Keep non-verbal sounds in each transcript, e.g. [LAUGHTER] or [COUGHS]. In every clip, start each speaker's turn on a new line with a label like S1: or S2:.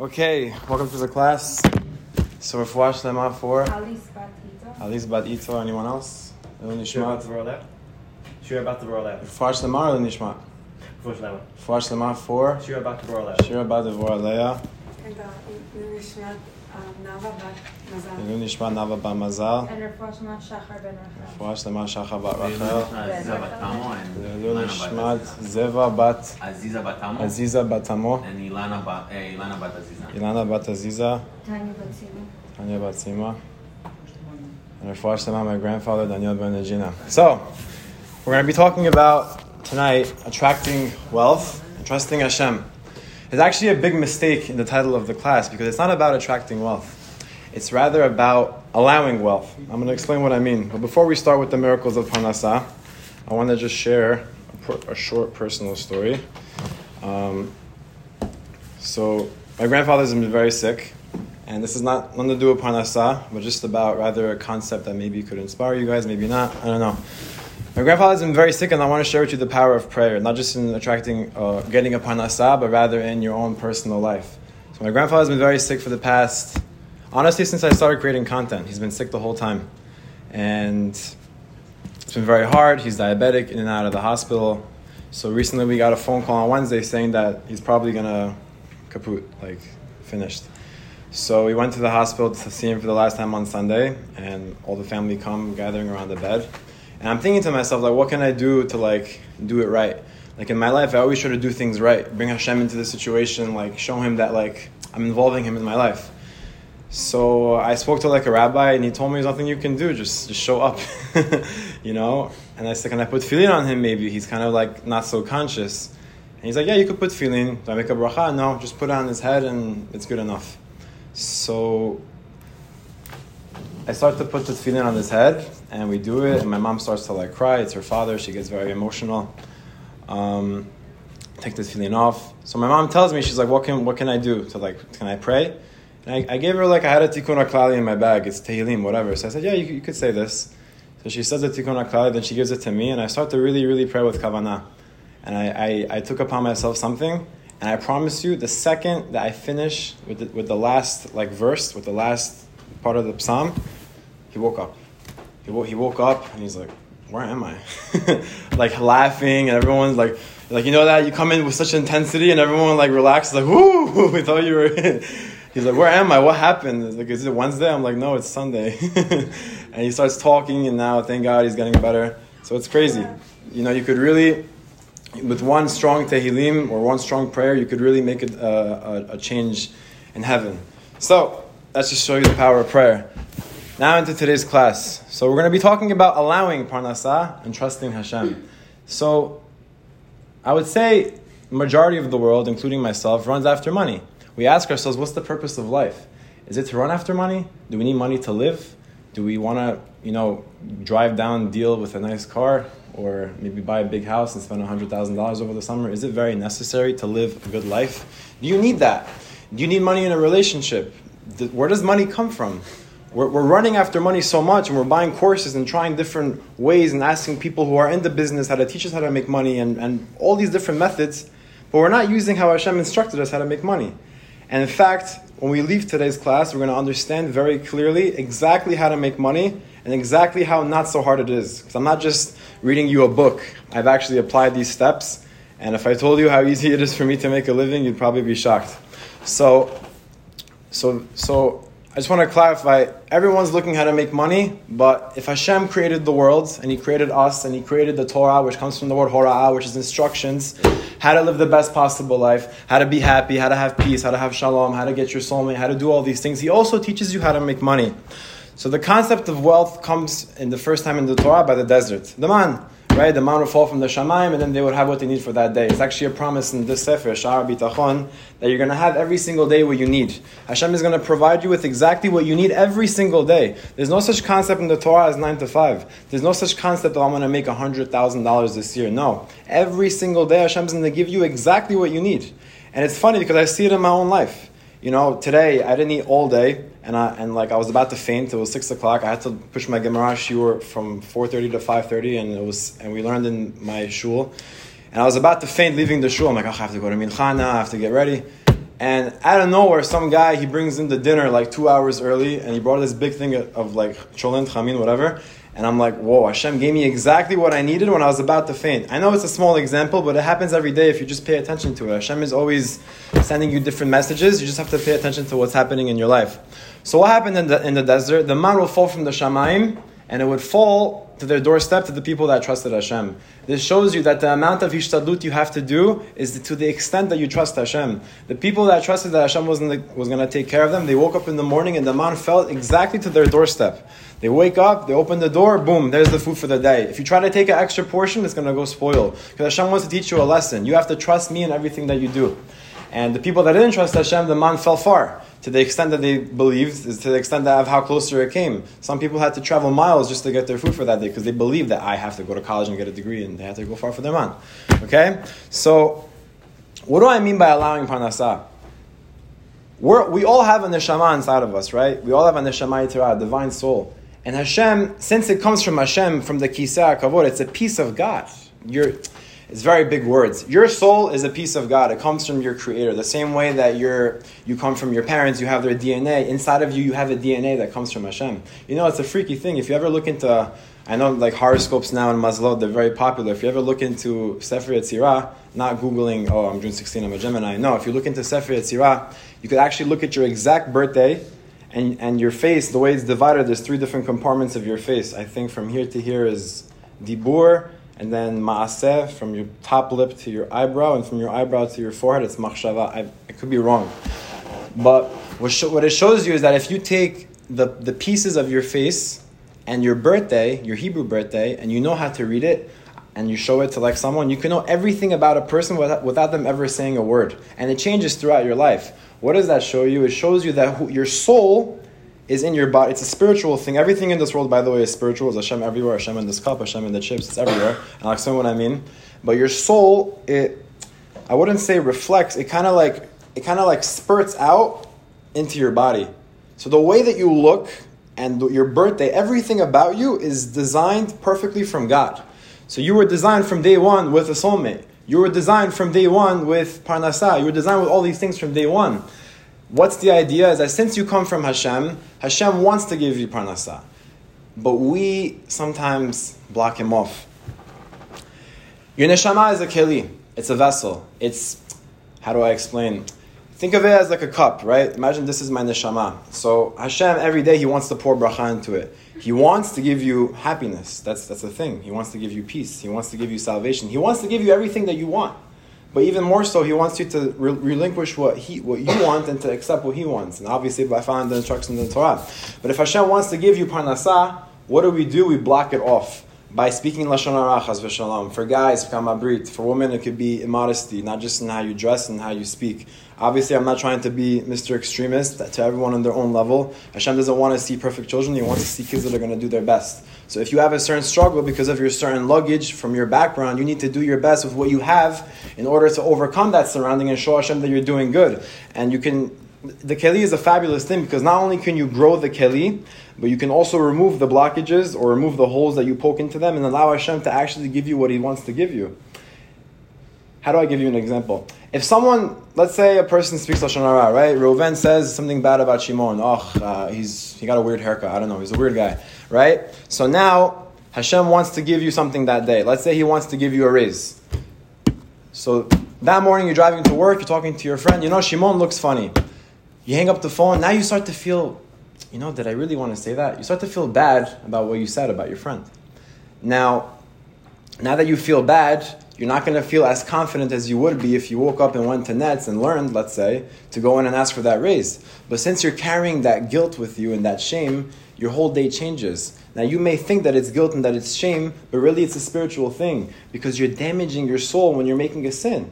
S1: Okay, welcome to the class. So Refuah Shlema for
S2: Alice Batito.
S1: Alice Bat Ito, anyone else? Elun
S3: Sure about
S1: Nishmat.
S3: the roll out? Sure about the roll out.
S1: Refuah Shlema or Elun Nishmat?
S3: Before Shlema.
S1: Refuah Shlema for
S3: Sure about the roll out.
S1: Shira Bat Devor Aleya.
S2: רגע, נשמעת נאוה בת מזל.
S1: Elun Nishmat Nava Bat Mazal.
S2: And רפואה שלמה שחר בן רחל.
S1: Refuah Shlema Shacha Bat Rachel.
S4: Aziza Batamo and
S1: Elun
S4: Ilana
S1: Nishmat
S4: Bat
S1: Zeva Bat
S4: Aziza Batamo
S1: Aziza Bat Amo.
S4: and Ilana Bat eh, Ilana Bat Aziza.
S1: Ilana Bat Aziza.
S2: טניה בת סימה.
S1: Tanya Bat Sima. And Refuah Shlema, my grandfather, Daniel Ben Najina. So, we're going to be talking about tonight attracting wealth and trusting Hashem. It's actually a big mistake in the title of the class because it's not about attracting wealth. It's rather about allowing wealth. I'm going to explain what I mean. But before we start with the miracles of Parnasah, I want to just share a, short personal story. Um, so, my grandfather's been very sick, and this is not nothing to do with Parnasah, but just about rather a concept that maybe could inspire you guys, maybe not. I don't know. My grandfather's been very sick, and I want to share with you the power of prayer, not just in attracting, uh, getting a Parnasah, but rather in your own personal life. So, my grandfather's been very sick for the past, honestly, since I started creating content. He's been sick the whole time. And it's been very hard. He's diabetic, in and out of the hospital. So recently we got a phone call on Wednesday saying that he's probably gonna kaput, like finished. So we went to the hospital to see him for the last time on Sunday, and all the family come gathering around the bed. And I'm thinking to myself, like, what can I do to like do it right? Like in my life, I always try to do things right, bring Hashem into the situation, like show him that like I'm involving him in my life. So I spoke to like a rabbi, and he told me there's nothing you can do. Just just show up, [LAUGHS] you know. And I said, can I put tefillin on him? Maybe he's kind of like not so conscious. And he's like, yeah, you could put tefillin. Do I make a bracha? No, just put it on his head, and it's good enough. So I start to put the tefillin on his head, and we do it. And my mom starts to like cry. It's her father. She gets very emotional. Um, take this feeling off. So my mom tells me, she's like, what can what can I do to like can I pray? And I, I gave her like I had a tikkun haklali in my bag. It's tehillim, whatever. So I said, yeah, you, you could say this. So she says the tikkun haklali, then she gives it to me, and I start to really, really pray with kavanah. And I, I, I took upon myself something, and I promise you, the second that I finish with the, with the last like verse, with the last part of the psalm, he woke up. He, he woke up, and he's like, where am I? [LAUGHS] like laughing, and everyone's like, like you know that you come in with such intensity, and everyone like relaxes, like, whoo, [LAUGHS] we thought you were. [LAUGHS] He's like, where am I? What happened? Like, is it Wednesday? I'm like, no, it's Sunday. and he starts talking, and now, thank God, he's getting better. So it's crazy. You know, you could really, with one strong tehillim or one strong prayer, you could really make a, uh, a, a change in heaven. So let's just show you the power of prayer. Now into today's class. So we're going to be talking about allowing parnasah and trusting Hashem. So I would say majority of the world, including myself, runs after money. We ask ourselves, what's the purpose of life? Is it to run after money? Do we need money to live? Do we want to, you know, drive down, deal with a nice car, or maybe buy a big house and spend hundred thousand dollars over the summer? Is it very necessary to live a good life? Do you need that? Do you need money in a relationship? Where does money come from? We're, we're running after money so much and we're buying courses and trying different ways and asking people who are in the business how to teach us how to make money and, and all these different methods, but we're not using how Hashem instructed us how to make money. And in fact, when we leave today's class, we're going to understand very clearly exactly how to make money and exactly how not so hard it is. Because I'm not just reading you a book, I've actually applied these steps. And if I told you how easy it is for me to make a living, you'd probably be shocked. So, so, so just want to clarify everyone's looking how to make money, but if Hashem created the world and He created us and He created the Torah, which comes from the word Hora'ah, which is instructions, how to live the best possible life, how to be happy, how to have peace, how to have shalom, how to get your soulmate, how to do all these things, He also teaches you how to make money. So the concept of wealth comes in the first time in the Torah by the desert. The man, right? The man would fall from the Shamaim and then they would have what they need for that day. It's actually a promise in this Sefer, Sha'ar Bitachon, that you're going to have every single day what you need. Hashem is going to provide you with exactly what you need every single day. There's no such concept in the Torah as 9 to 5. There's no such concept that I'm going to make $100,000 this year. No. Every single day Hashem is going to give you exactly what you need. And it's funny because I see it in my own life. You know, today I didn't eat all day, and I, and like I was about to faint. It was six o'clock. I had to push my Gemara shiur from four thirty to five thirty, and it was and we learned in my shul. And I was about to faint leaving the shul. I'm like, oh, I have to go to Minchana. I have to get ready. And out of nowhere, some guy he brings in the dinner like two hours early, and he brought this big thing of, of like cholent, chamin, whatever. And I'm like, whoa, Hashem gave me exactly what I needed when I was about to faint. I know it's a small example, but it happens every day if you just pay attention to it. Hashem is always sending you different messages. You just have to pay attention to what's happening in your life. So what happened in the, in the desert? The man will fall from the Shamaim, and it would fall to their doorstep to the people that trusted Hashem. This shows you that the amount of hishtadlut you have to do is to the extent that you trust Hashem. The people that trusted that Hashem was, was going to take care of them, they woke up in the morning and the man fell exactly to their doorstep. They wake up, they open the door, boom, there's the food for the day. If you try to take an extra portion, it's going to go spoil. Because Hashem wants to teach you a lesson. You have to trust me in everything that you do. And the people that didn't trust Hashem, the man fell far to the extent that they believed, to the extent that of how closer it came. Some people had to travel miles just to get their food for that day because they believed that I have to go to college and get a degree and they had to go far for their man. Okay? So, what do I mean by allowing parnasah? We're, we all have a neshama inside of us, right? We all have a neshama yitirah, a divine soul. And Hashem, since it comes from Hashem, from the kisah kavod, it's a piece of God. You're, it's very big words. Your soul is a piece of God. It comes from your creator. The same way that you're, you come from your parents, you have their DNA. Inside of you, you have a DNA that comes from Hashem. You know, it's a freaky thing. If you ever look into, I know like horoscopes now in Mazlot, they're very popular. If you ever look into Sefer Yetzirah, not Googling, oh, I'm June 16, I'm a Gemini. No, if you look into Sefer Yetzirah, you could actually look at your exact birthday and, and your face, the way it's divided, there's three different compartments of your face. I think from here to here is Dibur, and then maaseh from your top lip to your eyebrow, and from your eyebrow to your forehead, it's machshava. I, I could be wrong, but what, it shows you is that if you take the, the pieces of your face and your birthday, your Hebrew birthday, and you know how to read it, and you show it to like someone, you can know everything about a person without, without them ever saying a word, and it changes throughout your life. What does that show you? It shows you that who, your soul is in your body. It's a spiritual thing. Everything in this world, by the way, is spiritual. It's Hashem everywhere. Hashem in this cup. Hashem in the chips. It's everywhere. And I'll explain what I mean. But your soul, it, I wouldn't say reflects. It kind of like, it kind of like spurts out into your body. So the way that you look and your birthday, everything about you is designed perfectly from God. So you were designed from day one with a soulmate. You were designed from day one with parnasah. You were designed with all these things from day one. What's the idea? Is that since you come from Hashem, Hashem wants to give you parnasah, but we sometimes block him off. Your neshama is a keli. It's a vessel. It's how do I explain? Think of it as like a cup, right? Imagine this is my neshama. So Hashem every day He wants to pour bracha into it. He wants to give you happiness. That's that's the thing. He wants to give you peace. He wants to give you salvation. He wants to give you everything that you want. But even more so, he wants you to re- relinquish what he, what you want, and to accept what he wants. And obviously, by following the instructions in the Torah. But if Hashem wants to give you parnasah, what do we do? We block it off by speaking lashon hara v'shalom. For guys, kamabrit. For women, it could be immodesty, not just in how you dress and how you speak. Obviously, I'm not trying to be Mr. Extremist to everyone on their own level. Hashem doesn't want to see perfect children. He wants to see kids that are going to do their best. So if you have a certain struggle because of your certain luggage from your background, you need to do your best with what you have in order to overcome that surrounding and show Hashem that you're doing good. And you can, the keli is a fabulous thing because not only can you grow the keli, but you can also remove the blockages or remove the holes that you poke into them and allow Hashem to actually give you what He wants to give you. How do I give you an example? If someone, let's say a person speaks Lashon Hara, right? Reuven says something bad about Shimon. Oh, uh, he's, he got a weird haircut. I don't know. He's a weird guy, right? So now Hashem wants to give you something that day. Let's say he wants to give you a raise. So that morning you're driving to work, you're talking to your friend, you know, Shimon looks funny. You hang up the phone, now you start to feel, you know, did I really want to say that? You start to feel bad about what you said about your friend. Now, now that you feel bad, you're not going to feel as confident as you would be if you woke up and went to Netz and learned, let's say, to go in and ask for that raise. But since you're carrying that guilt with you and that shame, your whole day changes. Now, you may think that it's guilt and that it's shame, but really it's a spiritual thing because you're damaging your soul when you're making a sin.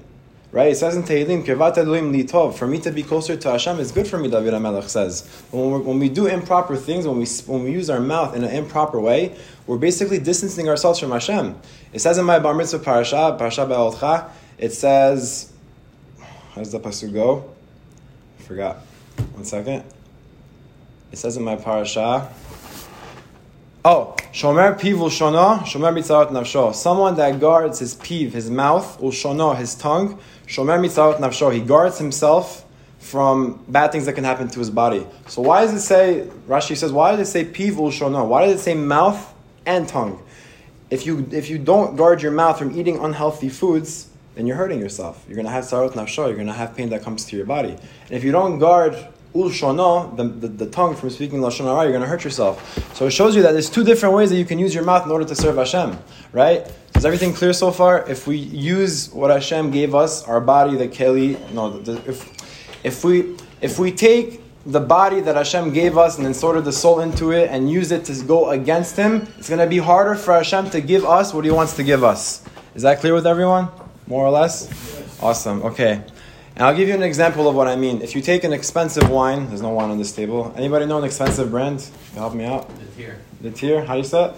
S1: Right? It says in Tehillim, Kevat Elohim li tov. For me to be closer to Hashem is good for me, David HaMelech says. When, when we do improper things, when we, when we use our mouth in an improper way, we're basically distancing ourselves from Hashem. It says in my Bar Mitzvah parasha, parasha Be'alcha, it says, how does the pasuk go? I forgot. One second. It says in my parasha, Oh, shomer piv ulshona, shomer mitzarot nafsho. Someone that guards his piv, his mouth, ulshona, his tongue, shomer mitzarot nafsho. He guards himself from bad things that can happen to his body. So why does it say, Rashi says, why does it say piv ulshono? Why does it say mouth and tongue? If you, if you don't guard your mouth from eating unhealthy foods, then you're hurting yourself. You're going to have sarot nafsho, you're going to have pain that comes to your body. And if you don't guard ulshono, the, the, the tongue from speaking lashon hara, you're going to hurt yourself. So it shows you that there's two different ways that you can use your mouth in order to serve Hashem, right? Is everything clear so far? If we use what Hashem gave us, our body, the keli, no, the, if if we if we take the body that Hashem gave us and then sorted the soul into it and use it to go against Him, it's going to be harder for Hashem to give us what He wants to give us. Is that clear with everyone? More or less? Awesome. Okay. And I'll give you an example of what I mean. If you take an expensive wine, there's no wine on this table. Anybody know an expensive brand? You help me out?
S4: The tier.
S1: The tier. How do you say it?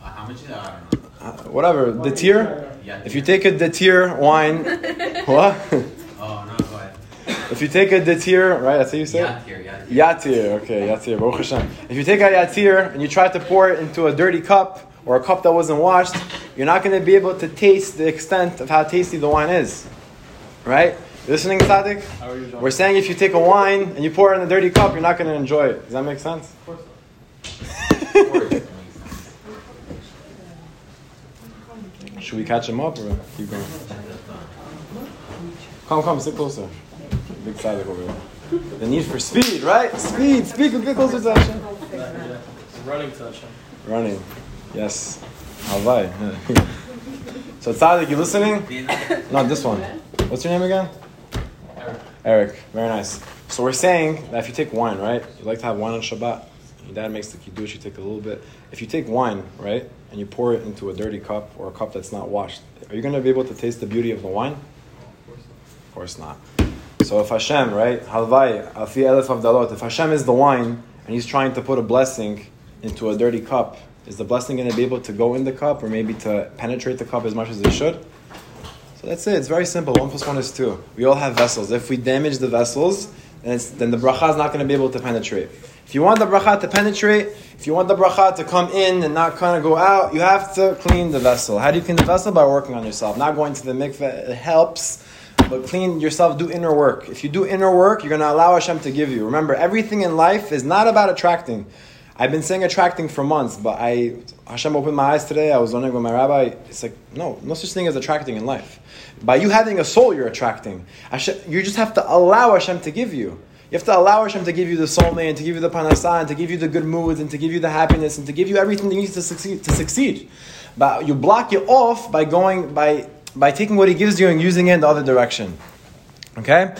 S4: Uh, how much is that? I don't know.
S1: Uh, whatever. The tier.
S4: Yeah.
S1: If you take a detir wine, [LAUGHS] what?
S4: Oh no, go ahead.
S1: If you take a detir, right? That's how you say it.
S4: Yeah, tier. Yeah. tier.
S1: Yatir, okay, yatir, Baruch Hashem. If you take a yatir and you try to pour it into a dirty cup or a cup that wasn't washed, you're not going to be able to taste the extent of how tasty the wine is. Right? You listening, Tzaddik? We're saying if you take a wine and you pour it in a dirty cup, you're not going to enjoy it. Does that make sense? Of course so. [LAUGHS] Should we catch him up or keep going? Come, come, sit closer. Big Tzaddik over there. The need for speed, right? Speed, speed, get closer to Hashem.
S5: Running to Hashem.
S1: Running. Yes. Havai. [LAUGHS] so Tzaddik, you listening? [LAUGHS] Not this one. What's your name again?
S5: Eric.
S1: Eric. Very nice. So we're saying that if you take wine, right? You like to have wine on Shabbat. Your dad makes the kiddush, you take a little bit. If you take wine, right, and you pour it into a dirty cup or a cup that's not washed, are you going to be able to taste the beauty of the wine? Of course not. So if Hashem, right, halvai, afi elef avdalot, if Hashem is the wine and He's trying to put a blessing into a dirty cup, is the blessing going to be able to go in the cup or maybe to penetrate the cup as much as it should? So that's it. It's very simple. One plus one is two. We all have vessels. If we damage the vessels, then, then the bracha is not going to be able to penetrate. If you want the bracha to penetrate, if you want the bracha to come in and not kind of go out, you have to clean the vessel. How do you clean the vessel? By working on yourself. Not going to the mikveh. It helps, but clean yourself. Do inner work. If you do inner work, you're going to allow Hashem to give you. Remember, everything in life is not about attracting. I've been saying attracting for months, but I Hashem opened my eyes today. I was learning with my rabbi. It's like no, no such thing as attracting in life. By you having a soul, you're attracting. Hashem, you just have to allow Hashem to give you. You have to allow Hashem to give you the soulmate, and to give you the parnasah, and to give you the good moods, and to give you the happiness, and to give you everything that you need to succeed. To succeed. But you block it off by going by by taking what He gives you and using it in the other direction. Okay.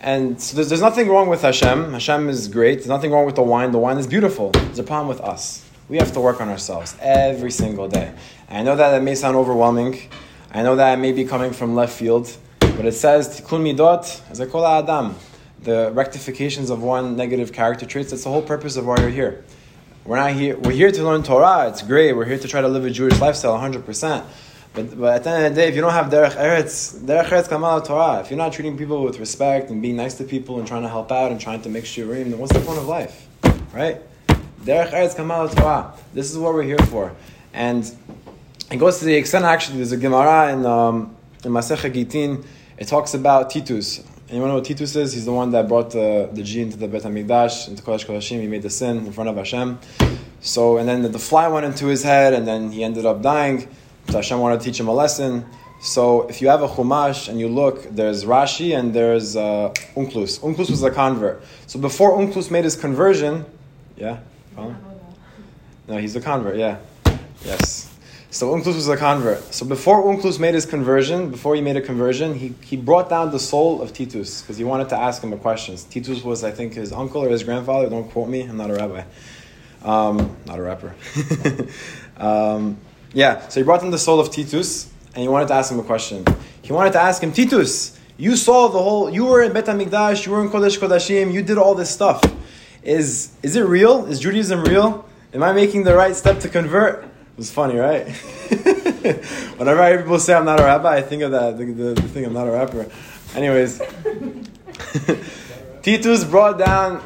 S1: And so there's, there's nothing wrong with Hashem. Hashem is great. There's nothing wrong with the wine. The wine is beautiful. There's a problem with us. We have to work on ourselves every single day. I know that it may sound overwhelming. I know that it may be coming from left field. But it says, Tikkun midot, as I call Adam, the rectifications of one negative character traits. That's the whole purpose of why you're here. We're not here. We're here to learn Torah. It's great. We're here to try to live a Jewish lifestyle 100%. But, but at the end of the day, if you don't have derech eretz, derech eretz kamal Torah, if you're not treating people with respect and being nice to people and trying to help out and trying to make shiurim, then what's the point of life, right? Derech eretz kamal Torah. This is what we're here for, and it goes to the extent. Actually, there's a Gemara in um, in Masechah Gitin. It talks about Titus. Anyone know what Titus is? He's the one that brought the, the G into the Bet HaMikdash, into Kodesh Kodashim. He made the sin in front of Hashem. So, and then the, the fly went into his head, and then he ended up dying. So Hashem wanted to teach him a lesson. So if you have a Chumash and you look, there's Rashi and there's uh, Onkelos. Onkelos was a convert. So before Onkelos made his conversion, yeah? Follow? No, he's a convert, yeah. Yes. So Onkelos was a convert. So before Onkelos made his conversion, before he made a conversion, he, he brought down the soul of Titus because he wanted to ask him a question. Titus was, I think, his uncle or his grandfather. Don't quote me. I'm not a rabbi. Um, not a rapper. [LAUGHS] um, yeah, so he brought in the soul of Titus, and he wanted to ask him a question. He wanted to ask him, Titus, you saw the whole, you were in Bet HaMikdash, you were in Kodesh Kodashim, you did all this stuff. Is, is it real? Is Judaism real? Am I making the right step to convert? It was funny, right? [LAUGHS] Whenever I hear people say I'm not a rabbi, I think of that, the, the, the thing I'm not a rapper. Anyways, [LAUGHS] Titus brought down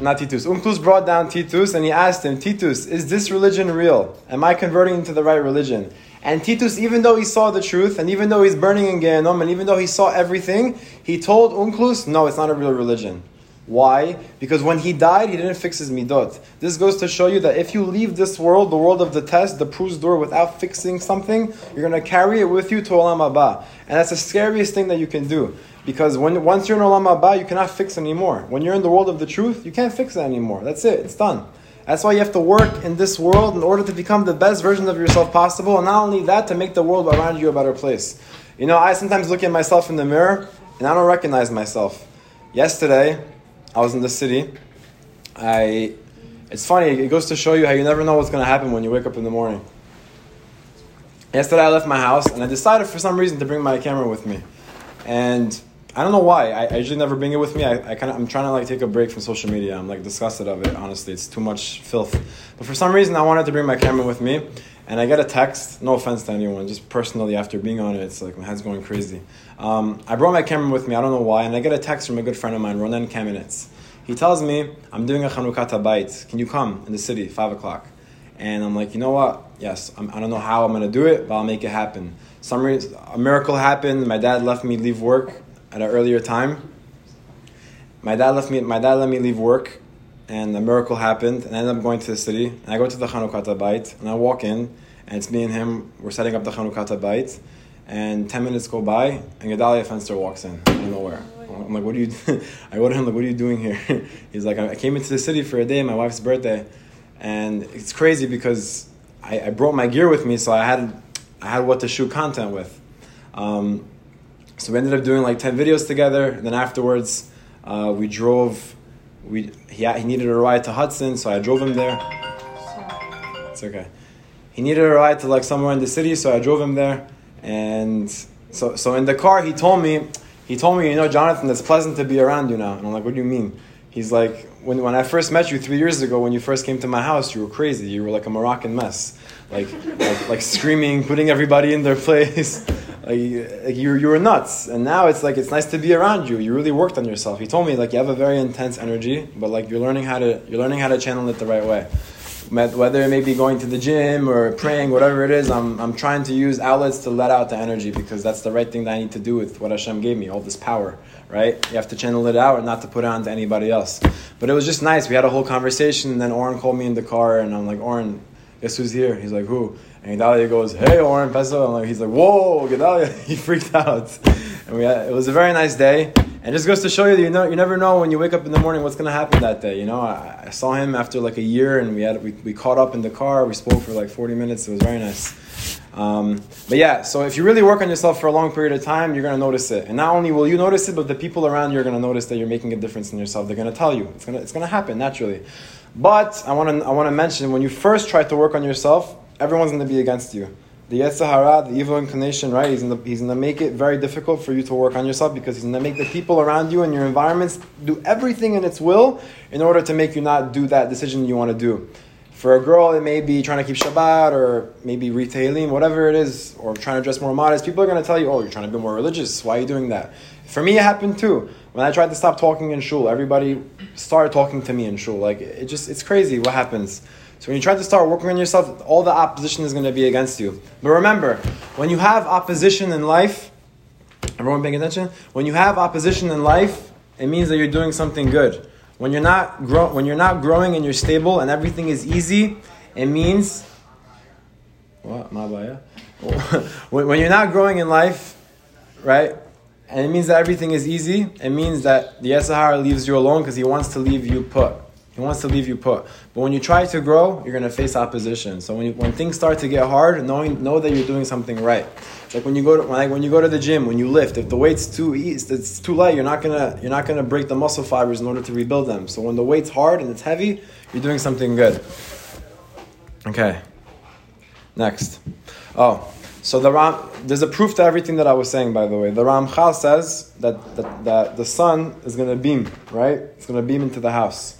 S1: not Titus. Onkelos brought down Titus and he asked him, Titus, is this religion real? Am I converting into the right religion? And Titus, even though he saw the truth, and even though he's burning in Gehenom, and even though he saw everything, he told Onkelos, no, it's not a real religion. Why? Because when he died, he didn't fix his midot. This goes to show you that if you leave this world, the world of the test, the prozdor, without fixing something, you're going to carry it with you to Olam Haba. And that's the scariest thing that you can do. Because when, once you're in Olam Haba, you cannot fix anymore. When you're in the world of the truth, you can't fix it anymore. That's it. It's done. That's why you have to work in this world in order to become the best version of yourself possible. And not only that, to make the world around you a better place. You know, I sometimes look at myself in the mirror and I don't recognize myself. Yesterday, I was in the city. I, it's funny, it goes to show you how you never know what's going to happen when you wake up in the morning. Yesterday, I left my house and I decided for some reason to bring my camera with me. And I don't know why. I, I usually never bring it with me. I, I kind of I'm trying to like take a break from social media. I'm like disgusted of it. Honestly, it's too much filth. But for some reason, I wanted to bring my camera with me, and I get a text. No offense to anyone, just personally after being on it, it's like my head's going crazy. Um, I brought my camera with me. I don't know why, and I get a text from a good friend of mine, Ronan Kamenetz. He tells me I'm doing a Chanukat Habayit. Can you come in the city five o'clock? And I'm like, you know what? Yes, I'm, I do not know how I'm gonna do it, but I'll make it happen. Some reason, a miracle happened. My dad left me leave work at an earlier time. My dad left me. My dad let me leave work, and a miracle happened, and I ended up going to the city. And I go to the Chanukat Habayit, and I walk in, and it's me and him. We're setting up the Chanukat Habayit, and ten minutes go by, and Gedalia Fenster walks in out of nowhere. I'm like, what are you? [LAUGHS] I go to him like, what are you doing here? [LAUGHS] He's like, I came into the city for a day, my wife's birthday, and it's crazy because I, I brought my gear with me, so I had I had what to shoot content with. Um, so we ended up doing like 10 videos together. And then afterwards, uh, we drove. We, he, he needed a ride to Hudson, so I drove him there. It's okay. He needed a ride to like somewhere in the city, so I drove him there. And so, so in the car, he told me, he told me, you know, Jonathan, it's pleasant to be around you now. And I'm like, what do you mean? He's like, when, when I first met you three years ago, when you first came to my house, you were crazy. You were like a Moroccan mess, like like, like screaming, putting everybody in their [LAUGHS] place. Like, you, you were nuts. And now it's like it's nice to be around you. You really worked on yourself. He told me like you have a very intense energy, but like you're learning how to you're learning how to channel it the right way. Whether it may be going to the gym or praying, whatever it is, I'm, I'm trying to use outlets to let out the energy because that's the right thing that I need to do with what Hashem gave me, all this power, right? You have to channel it out and not to put it on to anybody else. But it was just nice. We had a whole conversation, and then Oren called me in the car, and I'm like, Oren, guess who's here? He's like, who? And Gedalia goes, hey, Oren. I'm like, he's like, whoa, Gedalia. [LAUGHS] he freaked out. And we had, it was a very nice day. And just goes to show you that you know you never know when you wake up in the morning what's going to happen that day. You know, I, I, saw him after like a year, and we had we, we caught up in the car. We spoke for like forty minutes. It was very nice. Um, but yeah, so if you really work on yourself for a long period of time, you're going to notice it. And not only will you notice it, but the people around you are going to notice that you're making a difference in yourself. They're going to tell you. It's going to it's going to happen naturally. But I want to I want to mention when you first try to work on yourself, everyone's going to be against you the Yetzer Hara, the evil inclination, right? He's going he's to make it very difficult for you to work on yourself because he's going to make the people around you and your environments do everything in its will in order to make you not do that decision you want to do. For a girl, it may be trying to keep Shabbat or maybe retailing, whatever it is, or trying to dress more modest. People are going to tell you, oh, you're trying to be more religious. Why are you doing that? For me, it happened too. When I tried to stop talking in shul, everybody started talking to me in shul. Like, it just, it's crazy what happens. So when you try to start working on yourself, all the opposition is going to be against you. But remember, when you have opposition in life, everyone paying attention? When you have opposition in life, it means that you're doing something good. When you're not grow- when you're not growing and you're stable and everything is easy, it means what? [LAUGHS] when you're not growing in life, right? And it means that everything is easy. It means that the Yetzer leaves you alone because he wants to leave you put. He wants to leave you put. But when you try to grow, you're going to face opposition. So when, you, when things start to get hard, knowing, know that you're doing something right. Like when you go to like when you go to the gym, when you lift, if the weight's too easy, it's too light, you're not gonna you're not gonna break the muscle fibers in order to rebuild them. So when the weight's hard and it's heavy, you're doing something good. Okay. Next. Oh, so the Ram, there's a proof to everything that I was saying, by the way. The Ramchal says that, that, that the sun is going to beam, right? It's going to beam into the house.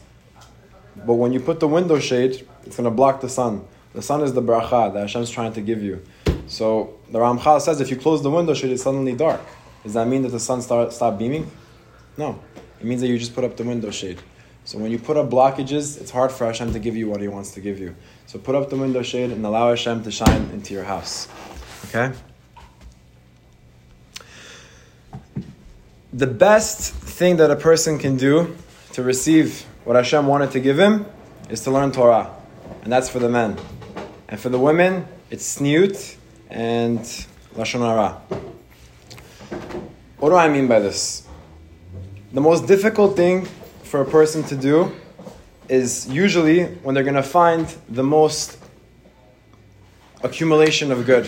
S1: But when you put the window shade, it's going to block the sun. The sun is the bracha that Hashem's trying to give you. So the Ramchal says if you close the window shade, it's suddenly dark. Does that mean that the sun start stop beaming? No. It means that you just put up the window shade. So when you put up blockages, it's hard for Hashem to give you what He wants to give you. So put up the window shade and allow Hashem to shine into your house. Okay? The best thing that a person can do to receive what Hashem wanted to give him is to learn Torah. And that's for the men. And for the women, it's tzniut and lashon hara. What do I mean by this? The most difficult thing for a person to do is usually when they're going to find the most accumulation of good.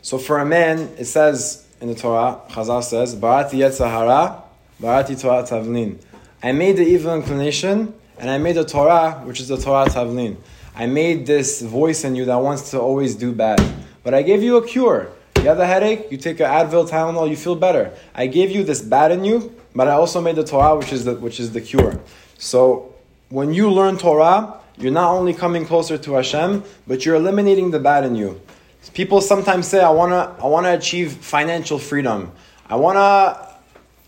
S1: So for a man, it says in the Torah, Chazal says, Barati Yetzer Hara, Barati Torah Tavlin. I made the evil inclination, and I made the Torah, which is the Torah Tavlin. I made this voice in you that wants to always do bad. But I gave you a cure. You have a headache, you take an Advil, Tylenol, you feel better. I gave you this bad in you, but I also made the Torah, which is the, which is the cure. So when you learn Torah, you're not only coming closer to Hashem, but you're eliminating the bad in you. People sometimes say, I wanna, I wanna achieve financial freedom. I wanna,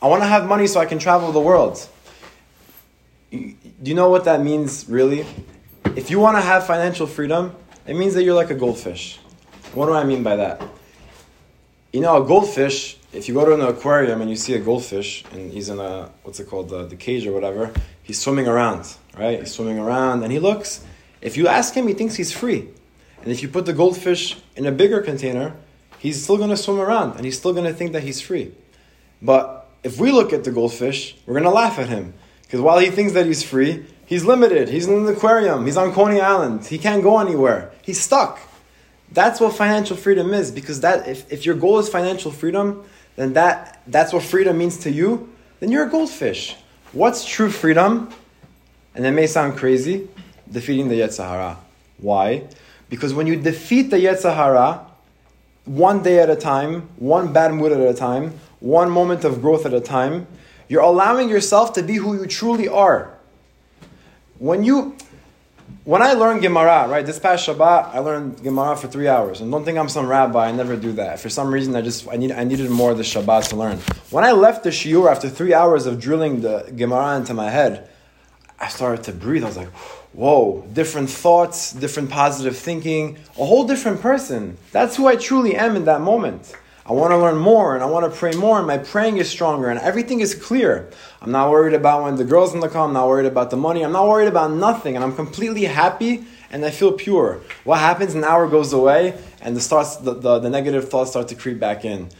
S1: I wanna have money so I can travel the world. Do you know what that means, really? If you wanna have financial freedom, it means that you're like a goldfish. What do I mean by that? You know, a goldfish, if you go to an aquarium and you see a goldfish and he's in a, what's it called, the, the cage or whatever, he's swimming around, right? He's swimming around and he looks. If you ask him, he thinks he's free. And if you put the goldfish in a bigger container, he's still going to swim around and he's still going to think that he's free. But if we look at the goldfish, we're going to laugh at him. Because while he thinks that he's free, he's limited. He's in an aquarium. He's on Coney Island. He can't go anywhere. He's stuck. That's what financial freedom is. Because that, if, if your goal is financial freedom, then that, that's what freedom means to you. Then you're a goldfish. What's true freedom? And it may sound crazy, defeating the Yetzer Hara. Why? Because when you defeat the Yetzer Hara, one day at a time, one bad mood at a time, one moment of growth at a time, you're allowing yourself to be who you truly are. When you, when I learned Gemara, right, this past Shabbat, I learned Gemara for three hours. And don't think I'm some rabbi, I never do that. For some reason, I just, I, need, I needed more of the Shabbat to learn. When I left the shiur after three hours of drilling the Gemara into my head, I started to breathe. I was like, whoa, different thoughts, different positive thinking, a whole different person. That's who I truly am in that moment. I want to learn more and I want to pray more, and my praying is stronger, and everything is clear. I'm not worried about when the girl's gonna come, I'm not worried about the money, I'm not worried about nothing, and I'm completely happy and I feel pure. What happens, an hour goes away, and the, starts, the, the, the negative thoughts start to creep back in.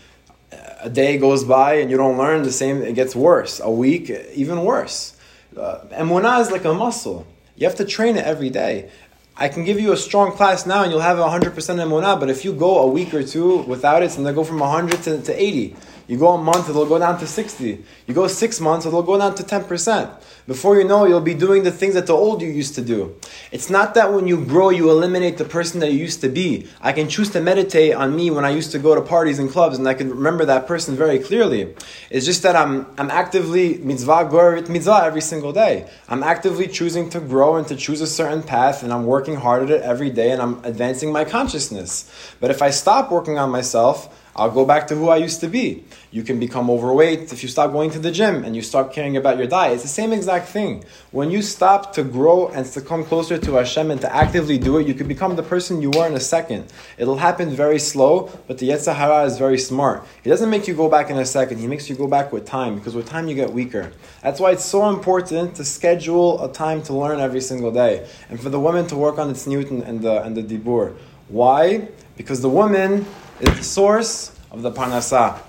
S1: A day goes by and you don't learn the same, it gets worse. A week, even worse. Uh, emunah is like a muscle. You have to train it every day. I can give you a strong class now and you'll have 100% emunah, but if you go a week or two without it, going to go from 100 to, to 80. You go a month, it'll go down to 60. You go six months, it'll go down to 10%. Before you know, you'll be doing the things that the old you used to do. It's not that when you grow, you eliminate the person that you used to be. I can choose to meditate on me when I used to go to parties and clubs, and I can remember that person very clearly. It's just that I'm, I'm actively mitzvah goreret mitzvah every single day. I'm actively choosing to grow and to choose a certain path, and I'm working hard at it every day, and I'm advancing my consciousness. But if I stop working on myself, I'll go back to who I used to be. You can become overweight if you stop going to the gym and you stop caring about your diet. It's the same exact thing. When you stop to grow and to come closer to Hashem and to actively do it, you can become the person you were in a second. It'll happen very slow, but the Yetzer Hara is very smart. He doesn't make you go back in a second. He makes you go back with time because with time you get weaker. That's why it's so important to schedule a time to learn every single day and for the women to work on its newton and the and the dibur. Why? Because the woman is the source of the parnasah.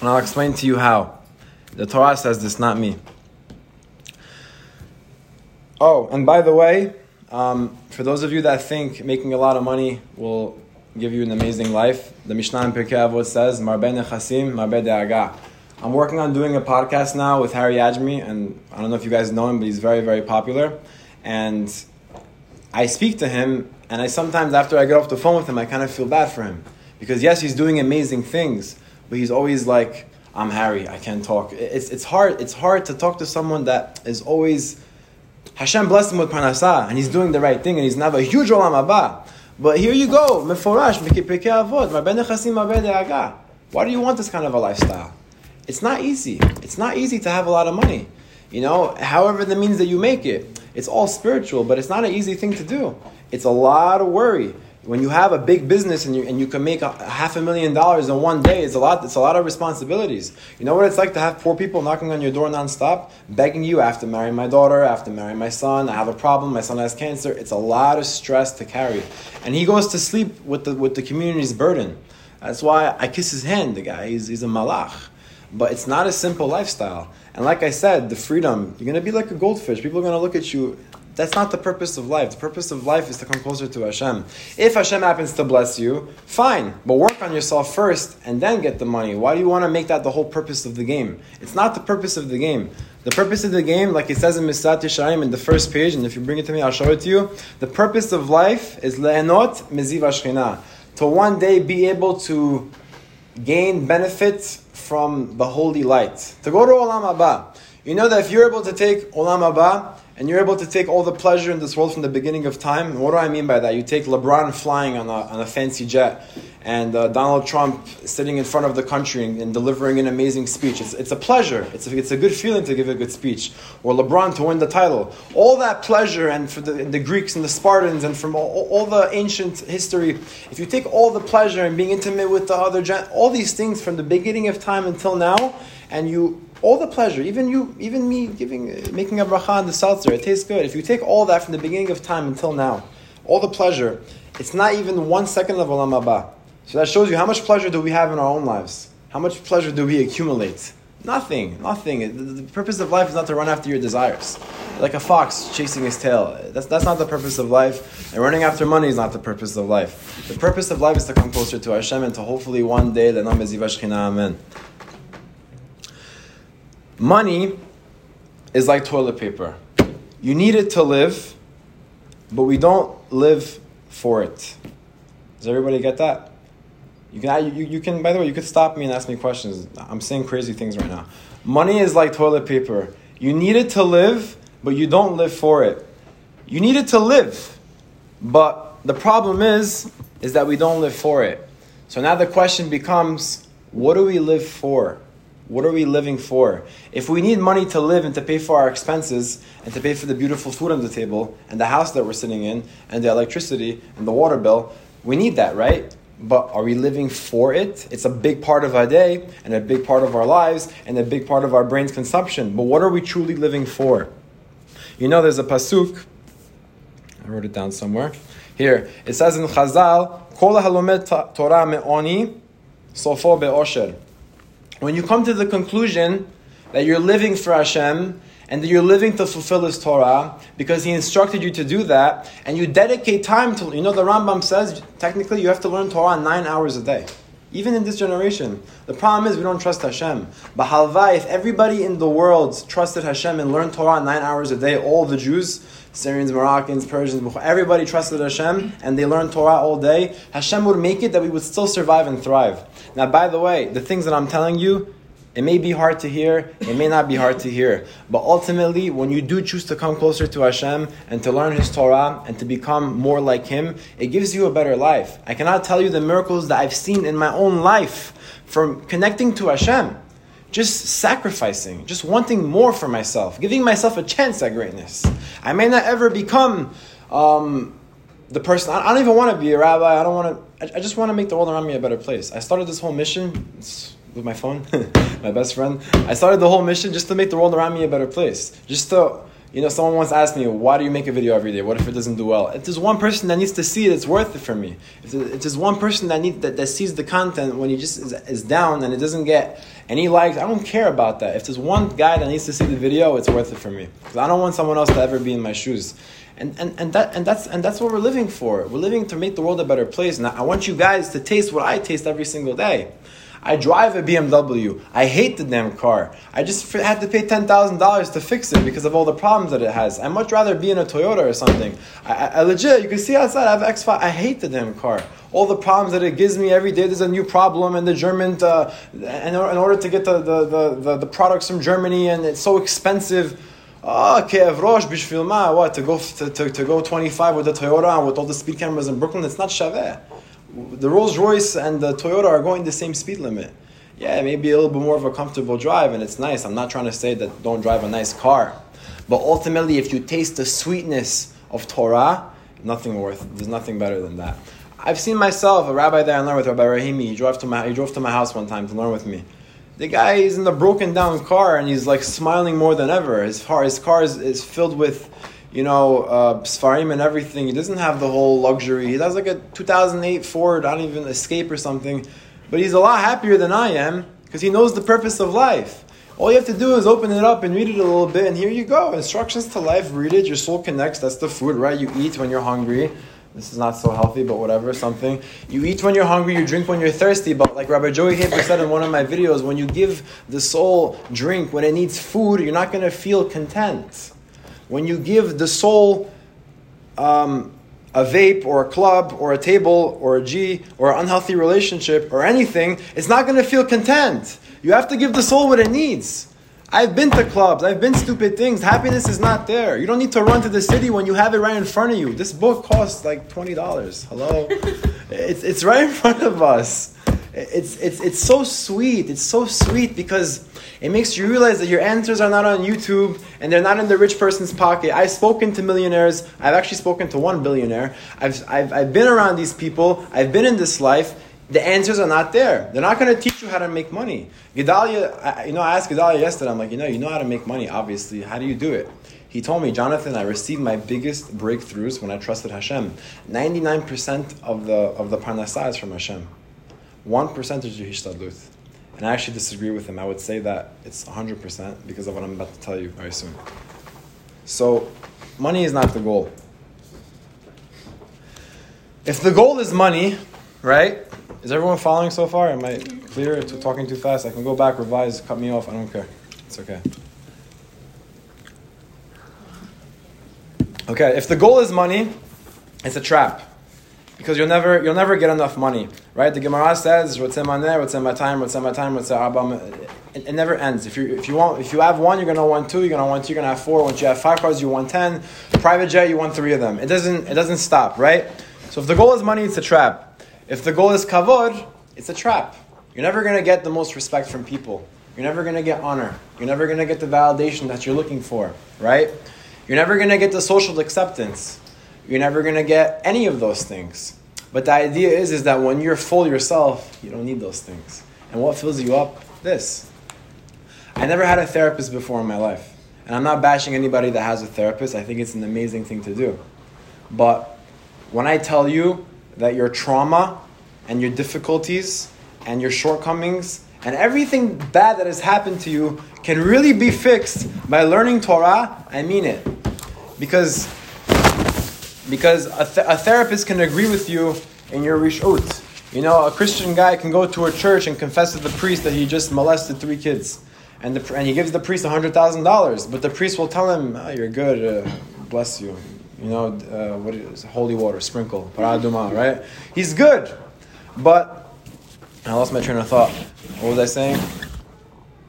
S1: And I'll explain to you how. The Torah says this, not me. Oh, and by the way, um, for those of you that think making a lot of money will give you an amazing life, the Mishnah in Pirkei Avot says, Marbe nechasim, marbe de'aga. I'm working on doing a podcast now with Harry Adjmi, and I don't know if you guys know him, but he's very, very popular. And I speak to him, and I sometimes, after I get off the phone with him, I kind of feel bad for him. Because yes, he's doing amazing things, but he's always like, I'm Harry, I can't talk. It's, it's, hard, it's hard to talk to someone that is always, Hashem blessed him with parnasah, and he's doing the right thing, and he's now a huge olam haba. But here you go, meforash, avot, Why do you want this kind of a lifestyle? It's not easy. It's not easy to have a lot of money. You know, however the means that you make it. It's all spiritual, but it's not an easy thing to do. It's a lot of worry. When you have a big business and you, and you can make a, half a million dollars in one day, it's a lot. It's a lot of responsibilities. You know what it's like to have poor people knocking on your door nonstop, begging you. I have to marry my daughter. I have to marry my son. I have a problem. My son has cancer. It's a lot of stress to carry, and he goes to sleep with the with the community's burden. That's why I kiss his hand. The guy, he's, he's a malach. But it's not a simple lifestyle. And like I said, the freedom, you're to be like a goldfish. People are to look at you. That's not the purpose of life. The purpose of life is to come closer to Hashem. If Hashem happens to bless you, fine. But work on yourself first and then get the money. Why do you want to make that the whole purpose of the game? It's not the purpose of the game. The purpose of the game, like it says in Mesilat Yesharim in the first page, and if you bring it to me, I'll show it to you. The purpose of life is le'enot meziv ashchina. To one day be able to gain benefit from the holy light. To go to Olam Haba. You know that if you're able to take Olam Haba and you're able to take all the pleasure in this world from the beginning of time, what do I mean by that? You take LeBron flying on a, on a fancy jet and uh, Donald Trump sitting in front of the country and, and delivering an amazing speech. It's, it's a pleasure. It's a, it's a good feeling to give a good speech. Or LeBron to win the title. All that pleasure, and for the, the Greeks and the Spartans, and from all, all the ancient history, if you take all the pleasure and being intimate with the other, gen- all these things from the beginning of time until now, and you all the pleasure, even you, even me giving, uh, making a bracha on the seltzer, it tastes good. If you take all that from the beginning of time until now, all the pleasure, it's not even one second of olam haba. So that shows you how much pleasure do we have in our own lives. How much pleasure do we accumulate? Nothing, nothing. The, the purpose of life is not to run after your desires. Like a fox chasing his tail. That's, that's not the purpose of life. And running after money is not the purpose of life. The purpose of life is to come closer to Hashem and to hopefully one day, the Namazivash amen. Money is like toilet paper. You need it to live, but we don't live for it. Does everybody get that? You can, you, you can, by the way, you could stop me and ask me questions. I'm saying crazy things right now. Money is like toilet paper. You need it to live, but you don't live for it. You need it to live, but the problem is, is that we don't live for it. So now the question becomes, what do we live for? What are we living for? If we need money to live and to pay for our expenses and to pay for the beautiful food on the table and the house that we're sitting in and the electricity and the water bill, we need that, right? But are we living for it? It's a big part of our day and a big part of our lives and a big part of our brain's consumption. But what are we truly living for? You know, there's a pasuk. I wrote it down somewhere. Here it says in Chazal, "Kol halomet Torah me'oni, sofo be'osher." When you come to the conclusion that you're living for Hashem and that you're living to fulfill His Torah because He instructed you to do that, and you dedicate time to, you know, the Rambam says technically you have to learn Torah nine hours a day. Even in this generation. The problem is we don't trust Hashem. But halva, if everybody in the world trusted Hashem and learned Torah nine hours a day, all the Jews, Syrians, Moroccans, Persians, everybody trusted Hashem and they learned Torah all day, Hashem would make it that we would still survive and thrive. Now, by the way, the things that I'm telling you, it may be hard to hear, it may not be hard to hear. But ultimately, when you do choose to come closer to Hashem and to learn His Torah and to become more like Him, it gives you a better life. I cannot tell you the miracles that I've seen in my own life from connecting to Hashem. Just sacrificing, just wanting more for myself, giving myself a chance at greatness. I may not ever become um, the person, I don't even want to be a rabbi, I don't want to, I just want to make the world around me a better place. I started this whole mission. With my phone, [LAUGHS] my best friend. I started the whole mission just to make the world around me a better place. Just to, you know, someone once asked me, why do you make a video every day? What if it doesn't do well? If there's one person that needs to see it, it's worth it for me. If there's one person that, need, that, that sees the content when he just is, is down and it doesn't get any likes, I don't care about that. If there's one guy that needs to see the video, it's worth it for me. Because I don't want someone else to ever be in my shoes. And, and, and, that, and, that's, and that's what we're living for. We're living to make the world a better place. And I want you guys to taste what I taste every single day. I drive a BMW. I hate the damn car. I just had to pay $10,000 to fix it because of all the problems that it has. I'd much rather be in a Toyota or something. I, I, I legit, you can see outside, I have X5. I hate the damn car. All the problems that it gives me every day, there's a new problem, and the German, uh, in, in order to get the, the, the, the, the products from Germany, and it's so expensive. Ah, Kev Rosh, what, to go, to, to, to go 25 with the Toyota with all the speed cameras in Brooklyn, it's not Shaveh the Rolls Royce and the Toyota are going the same speed limit. Yeah, maybe a little bit more of a comfortable drive, and it's nice. I'm not trying to say that don't drive a nice car. But ultimately, if you taste the sweetness of Torah, nothing worth, there's nothing better than that. I've seen myself, a rabbi there I learned with Rabbi Rahimi. He drove to my, he drove to my house one time to learn with me. The guy is in the broken down car and he's like smiling more than ever. His car, his car is, is filled with, you know, uh, Sfarim and everything. He doesn't have the whole luxury. He has like a 2008 Ford, I don't even Escape or something. But he's a lot happier than I am because he knows the purpose of life. All you have to do is open it up and read it a little bit, and here you go. Instructions to life, read it. Your soul connects. That's the food, right? You eat when you're hungry. This is not so healthy, but whatever, something. You eat when you're hungry, you drink when you're thirsty. But like Rabbi Joey Haber said in one of my videos, when you give the soul drink when it needs food, you're not going to feel content. When you give the soul um, a vape or a club or a table or a G or an unhealthy relationship or anything, it's not going to feel content. You have to give the soul what it needs. I've been to clubs, I've been stupid things. Happiness is not there. You don't need to run to the city when you have it right in front of you. This book costs like $20. Hello? [LAUGHS] it's, it's right in front of us. It's, it's, it's so sweet. It's so sweet because it makes you realize that your answers are not on YouTube and they're not in the rich person's pocket. I've spoken to millionaires. I've actually spoken to one billionaire. I've, I've, I've been around these people. I've been in this life. The answers are not there. They're not going to teach you how to make money. Gedalia, you know, I asked Gedalia yesterday, I'm like, you know, you know how to make money, obviously. How do you do it? He told me, Jonathan, I received my biggest breakthroughs when I trusted Hashem. 99% of the, of the parnasah is from Hashem. 1% is Hishtadlut. And I actually disagree with him. I would say that it's 100% because of what I'm about to tell you very soon. So, money is not the goal. If the goal is money, right? Is everyone following so far? Am I clear? Talking too fast? I can go back, revise, cut me off. I don't care. It's okay. Okay, if the goal is money, it's a trap. Because you'll never you'll never get enough money, right? The Gemara says, "What's in my name? what's in my time, what's in my time, what's it, it never ends. If you if you want if you have one, you're gonna want two. You're gonna want two. You're gonna have four. Once you have five cars, you want ten. Private jet, you want three of them. It doesn't it doesn't stop, right? So if the goal is money, it's a trap. If the goal is kavod, it's a trap. You're never gonna get the most respect from people. You're never gonna get honor. You're never gonna get the validation that you're looking for, right? You're never gonna get the social acceptance. You're never going to get any of those things. But the idea is, is that when you're full yourself, you don't need those things. And what fills you up? This. I never had a therapist before in my life. And I'm not bashing anybody that has a therapist. I think it's an amazing thing to do. But when I tell you that your trauma and your difficulties and your shortcomings and everything bad that has happened to you can really be fixed by learning Torah, I mean it. Because because a, th- a therapist can agree with you in your rishut. You know, a Christian guy can go to a church and confess to the priest that he just molested three kids. And, the, and he gives the priest $100,000. But the priest will tell him, oh, you're good, uh, bless you. You know, uh, what is holy water, sprinkle, paraduma, right? He's good. But, I lost my train of thought. What was I saying?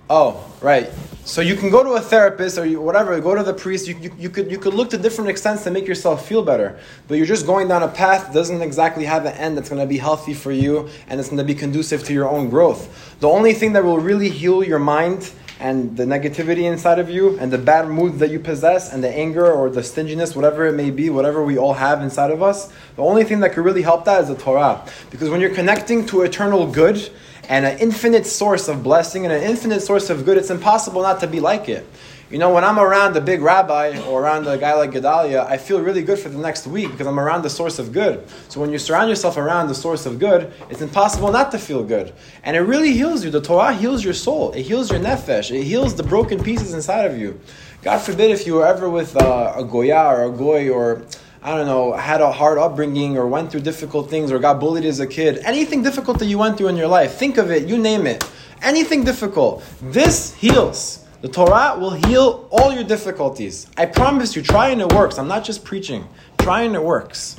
S1: Oh, right. So you can go to a therapist or you, whatever, go to the priest. You, you, you, could, you could look to different extents to make yourself feel better. But you're just going down a path that doesn't exactly have an end that's going to be healthy for you and it's going to be conducive to your own growth. The only thing that will really heal your mind and the negativity inside of you and the bad mood that you possess and the anger or the stinginess, whatever it may be, whatever we all have inside of us, the only thing that could really help that is the Torah. Because when you're connecting to eternal good, and an infinite source of blessing and an infinite source of good, it's impossible not to be like it. You know, when I'm around a big rabbi or around a guy like Gedalia, I feel really good for the next week because I'm around the source of good. So when you surround yourself around the source of good, it's impossible not to feel good. And it really heals you. The Torah heals your soul. It heals your nefesh. It heals the broken pieces inside of you. God forbid if you were ever with uh, a goya or a goy or I don't know, had a hard upbringing or went through difficult things or got bullied as a kid, anything difficult that you went through in your life, think of it, you name it. Anything difficult. This heals. The Torah will heal all your difficulties. I promise you, try and it works. I'm not just preaching. Try and it works.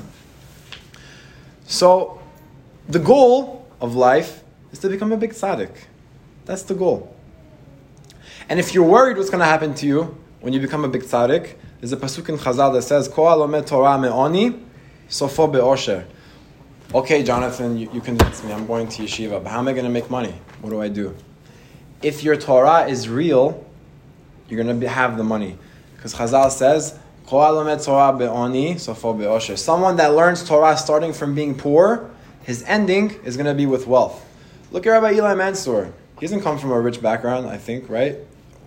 S1: So, the goal of life is to become a big tzaddik. That's the goal. And if you're worried what's going to happen to you when you become a big tzaddik, there's a pasuk in Chazal that says, "Ko alomet Torah me'oni, sofo be'osher." Okay, Jonathan, you, you convinced me. I'm going to yeshiva, but how am I going to make money? What do I do? If your Torah is real, you're going to have the money. Because Chazal says. Someone that learns Torah starting from being poor, his ending is going to be with wealth. Look at Rabbi Eli Mansour. He doesn't come from a rich background, I think, right?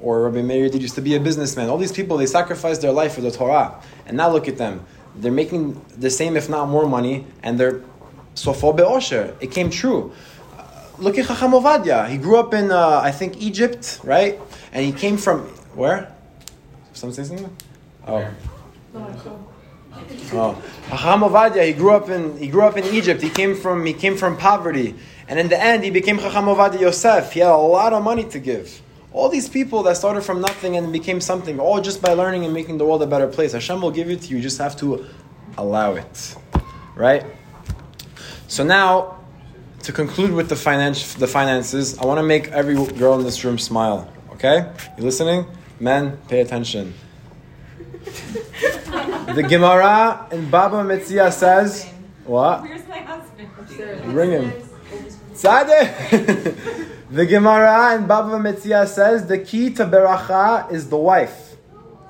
S1: Or Rabbi Meir did used to be a businessman. All these people, they sacrificed their life for the Torah. And now look at them. They're making the same, if not more money, and they're sofo be'osher. It came true. Look at Chacham Ovadia. He grew up in, uh, I think, Egypt, right? And he came from, where? Someone say something? Oh. Oh, Chacham Ovadia. He grew up in he grew up in Egypt. He came from he came from poverty, and in the end, he became Chacham Ovadia Yosef. He had a lot of money to give. All these people that started from nothing and became something, all just by learning and making the world a better place. Hashem will give it to you. You just have to allow it, right? So now, to conclude with the finance, the finances, I want to make every girl in this room smile. Okay, you listening? Men, pay attention. The Gemara in Baba Metzia says, what?
S2: Where's my husband?
S1: Bring him. Tzadeh. [LAUGHS] the Gemara in Baba Metzia says the key to beracha is the wife.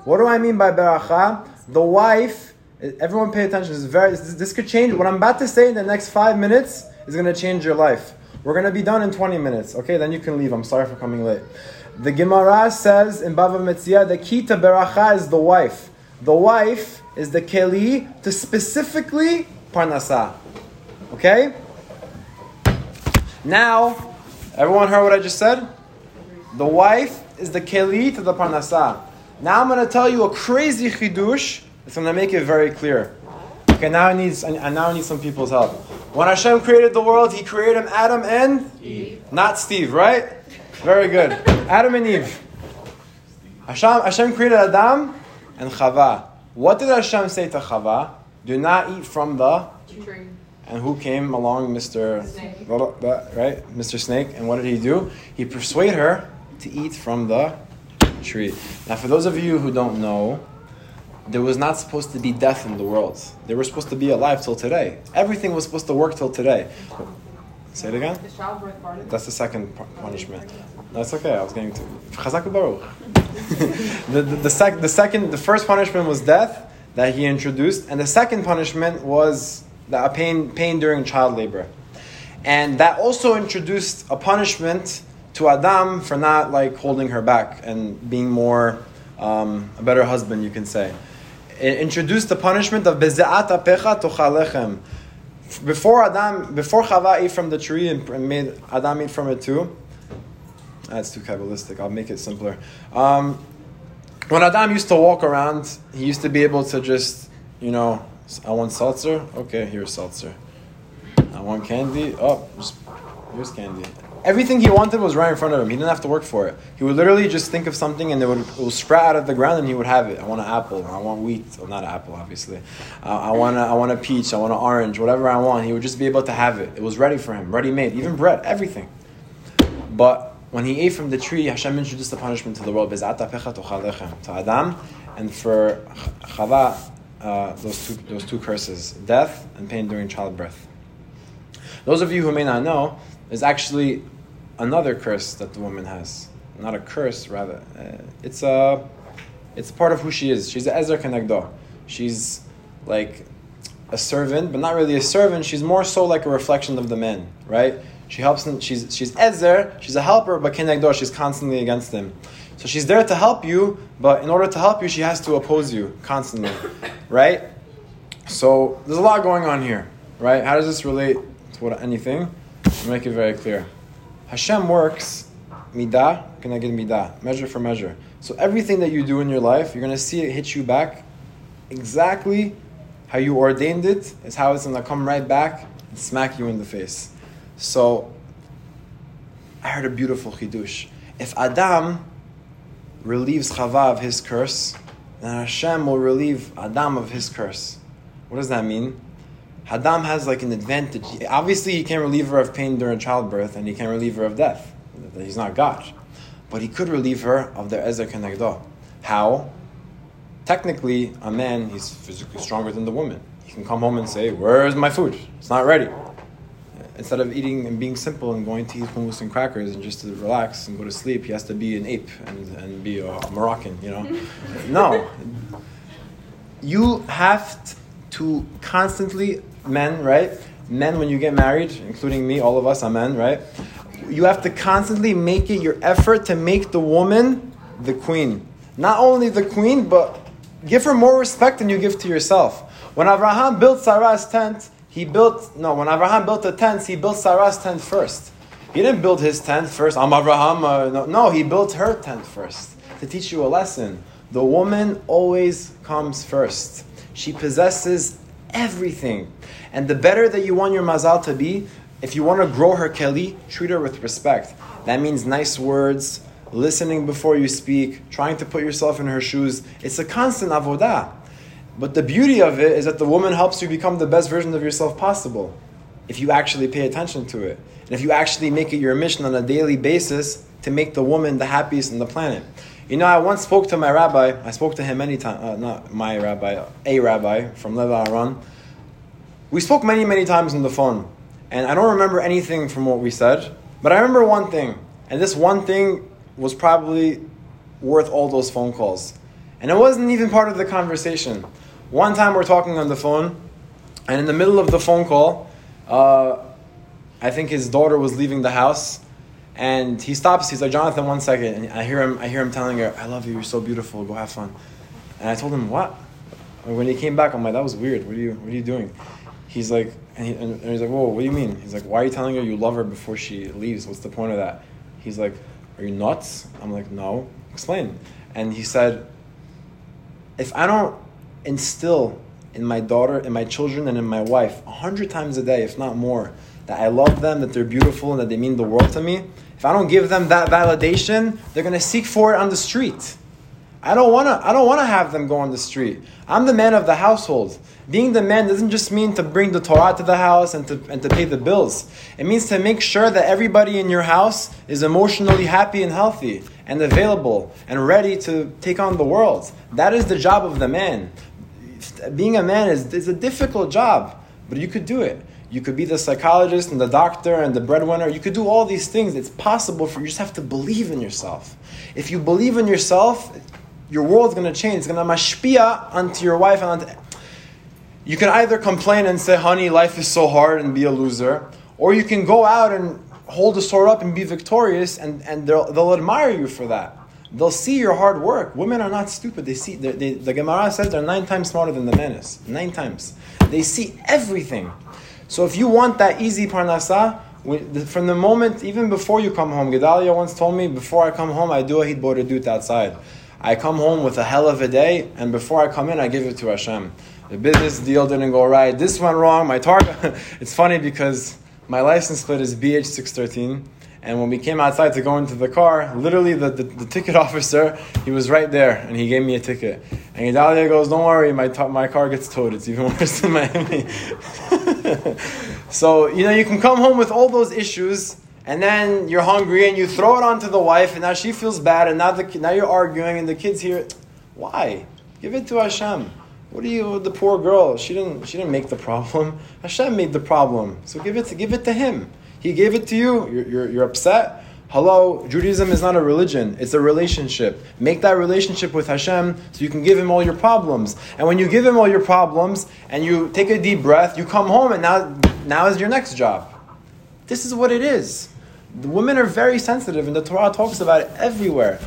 S1: What do I mean by beracha? The wife. Everyone, pay attention. This, is very, this, this could change. What I'm about to say in the next five minutes is going to change your life. We're going to be done in 20 minutes. Okay, then you can leave. I'm sorry for coming late. The Gemara says in Bava Metzia that Kita to beracha is the wife. The wife is the keli to specifically parnasa. Okay? Now, everyone heard what I just said? The wife is the keli to the parnasa. Now I'm going to tell you a crazy chidush. It's going to make it very clear. Okay, now I need and now need some people's help. When Hashem created the world, He created Adam and Eve. Not Steve, right? Very good. Adam and Eve. Hashem, Hashem created Adam and Chava. What did Hashem say to Chava? Do not eat from the. Tree. And who came along, Mr.
S2: Snake.
S1: Right, Mr. Snake. And what did he do? He persuaded her to eat from the tree. Now, for those of you who don't know, there was not supposed to be death in the world. They were supposed to be alive till today. Everything was supposed to work till today. Say it again.
S6: The childbirth part of.
S1: That's the second punishment. That's okay. I was getting to Chazak Baruch. [LAUGHS] the, the, the, sec, the second, the first punishment was death that he introduced, and the second punishment was the pain, pain during child labor, and that also introduced a punishment to Adam for not like holding her back and being more um, a better husband, you can say. It introduced the punishment of bezeat apecha tochalechem. Before Adam, before Chava ate from the tree and made Adam eat from it too. That's too kabbalistic. I'll make it simpler. Um, when Adam used to walk around, he used to be able to just, you know, I want seltzer. Okay, here's seltzer. I want candy. Oh, here's candy. Everything he wanted was right in front of him. He didn't have to work for it. He would literally just think of something and it would, it would sprout out of the ground and he would have it. I want an apple. I want wheat. Well, not an apple, obviously. Uh, I, want a, I want a peach. I want an orange. Whatever I want, he would just be able to have it. It was ready for him, ready made. Even bread, everything. But when he ate from the tree, Hashem introduced the punishment to the world. To Adam and for Chava, uh, those, two, those two curses death and pain during childbirth. Those of you who may not know, there's actually another curse that the woman has. Not a curse, rather. Uh, it's a, it's part of who she is. She's a Ezer Kenegdo. She's like a servant, but not really a servant. She's more so like a reflection of the man, right? She helps him. She's she's Ezer. She's a helper, but Kenegdo. She's constantly against him. So she's there to help you, but in order to help you, she has to oppose you constantly, [COUGHS] right? So there's a lot going on here, right? How does this relate to what anything? I'll make it very clear. Hashem works midah, keneged midah, measure for measure. So everything that you do in your life, you're gonna see it hit you back exactly how you ordained it. Is how it's gonna come right back and smack you in the face. So I heard a beautiful chidush. If Adam relieves Chava of his curse, then Hashem will relieve Adam of his curse. What does that mean? Adam has like an advantage. Obviously, he can't relieve her of pain during childbirth, and he can't relieve her of death. He's not God. But he could relieve her of the Ezer Kenegdo. How? technically, a man, he's physically stronger than the woman. He can come home and say, Where's my food? It's not ready. Instead of eating and being simple and going to eat hummus and crackers and just to relax and go to sleep, he has to be an ape and, and be a Moroccan, you know? [LAUGHS] no. You have to constantly, men, right? Men, when you get married, including me, all of us are men, right? You have to constantly make it your effort to make the woman the queen. Not only the queen, but give her more respect than you give to yourself. When Abraham built Sarah's tent, he built, no, when Abraham built the tent, he built Sarah's tent first. He didn't build his tent first. I'm Abraham. Uh, no, no, he built her tent first to teach you a lesson. The woman always comes first. She possesses everything. And the better that you want your mazal to be, if you want to grow her keli, treat her with respect. That means nice words, listening before you speak, trying to put yourself in her shoes. It's a constant avodah. But the beauty of it is that the woman helps you become the best version of yourself possible if you actually pay attention to it. And if you actually make it your mission on a daily basis to make the woman the happiest on the planet. You know, I once spoke to my rabbi. I spoke to him many times. Uh, not my rabbi, a rabbi from Leva Aron. We spoke many, many times on the phone. And I don't remember anything from what we said. But I remember one thing. And this one thing was probably worth all those phone calls. And it wasn't even part of the conversation. One time we're talking on the phone, and in the middle of the phone call, uh, I think his daughter was leaving the house, and he stops. He's like, "Jonathan, one second. And I hear him. I hear him telling her, "I love you. You're so beautiful. Go have fun." And I told him, "What?" And when he came back, I'm like, "That was weird. What are you? What are you doing?" He's like, and, he, and he's like, "Whoa, what do you mean?" He's like, "Why are you telling her you love her before she leaves? What's the point of that?" He's like, "Are you nuts?" I'm like, "No." Explain. And he said, "If I don't instill in my daughter, in my children, and in my wife a hundred times a day, if not more, that I love them, that they're beautiful, and that they mean the world to me. If I don't give them that validation, they're gonna seek for it on the street. I don't wanna. I don't wanna have them go on the street. I'm the man of the household. Being the man doesn't just mean to bring the Torah to the house and to, and to pay the bills. It means to make sure that everybody in your house is emotionally happy and healthy and available and ready to take on the world. That is the job of the man being a man is, is a difficult job, but you could do it. You could be the psychologist and the doctor and the breadwinner. You could do all these things. It's possible for you. Just have to believe in yourself. If you believe in yourself, your world's going to change. It's going to mashpia onto your wife and onto. You can either complain and say, honey, life is so hard and be a loser, or you can go out and hold the sword up and be victorious, and, and they'll, they'll admire you for that. They'll see your hard work. Women are not stupid. They see, they, the Gemara says they're nine times smarter than the men is. Nine times. They see everything. So if you want that easy parnasa, from the moment, even before you come home, Gedalia once told me, before I come home, I do a hitbodedut outside. I come home with a hell of a day, and before I come in, I give it to Hashem. The business deal didn't go right. This went wrong. My target. [LAUGHS] it's funny because my license plate is BH613. And when we came outside to go into the car, literally the, the, the, ticket [LAUGHS] officer, he was right there and he gave me a ticket. And Gedalia goes, Don't worry, my, t- my car gets towed. It's even [LAUGHS] worse than Miami. [LAUGHS] so, you know, you can come home with all those issues and then you're hungry and you throw it onto the wife and now she feels bad and now, the, now you're arguing and the kids hear Why? Give it to Hashem. What are you, the poor girl? She didn't, she didn't make the problem. Hashem made the problem. So give it to, give it to him. He gave it to you, you're, you're, you're upset. Hello, Judaism is not a religion, it's a relationship. Make that relationship with Hashem so you can give Him all your problems. And when you give Him all your problems and you take a deep breath, you come home and now, now is your next job. This is what it is. The women are very sensitive, and the Torah talks about it everywhere.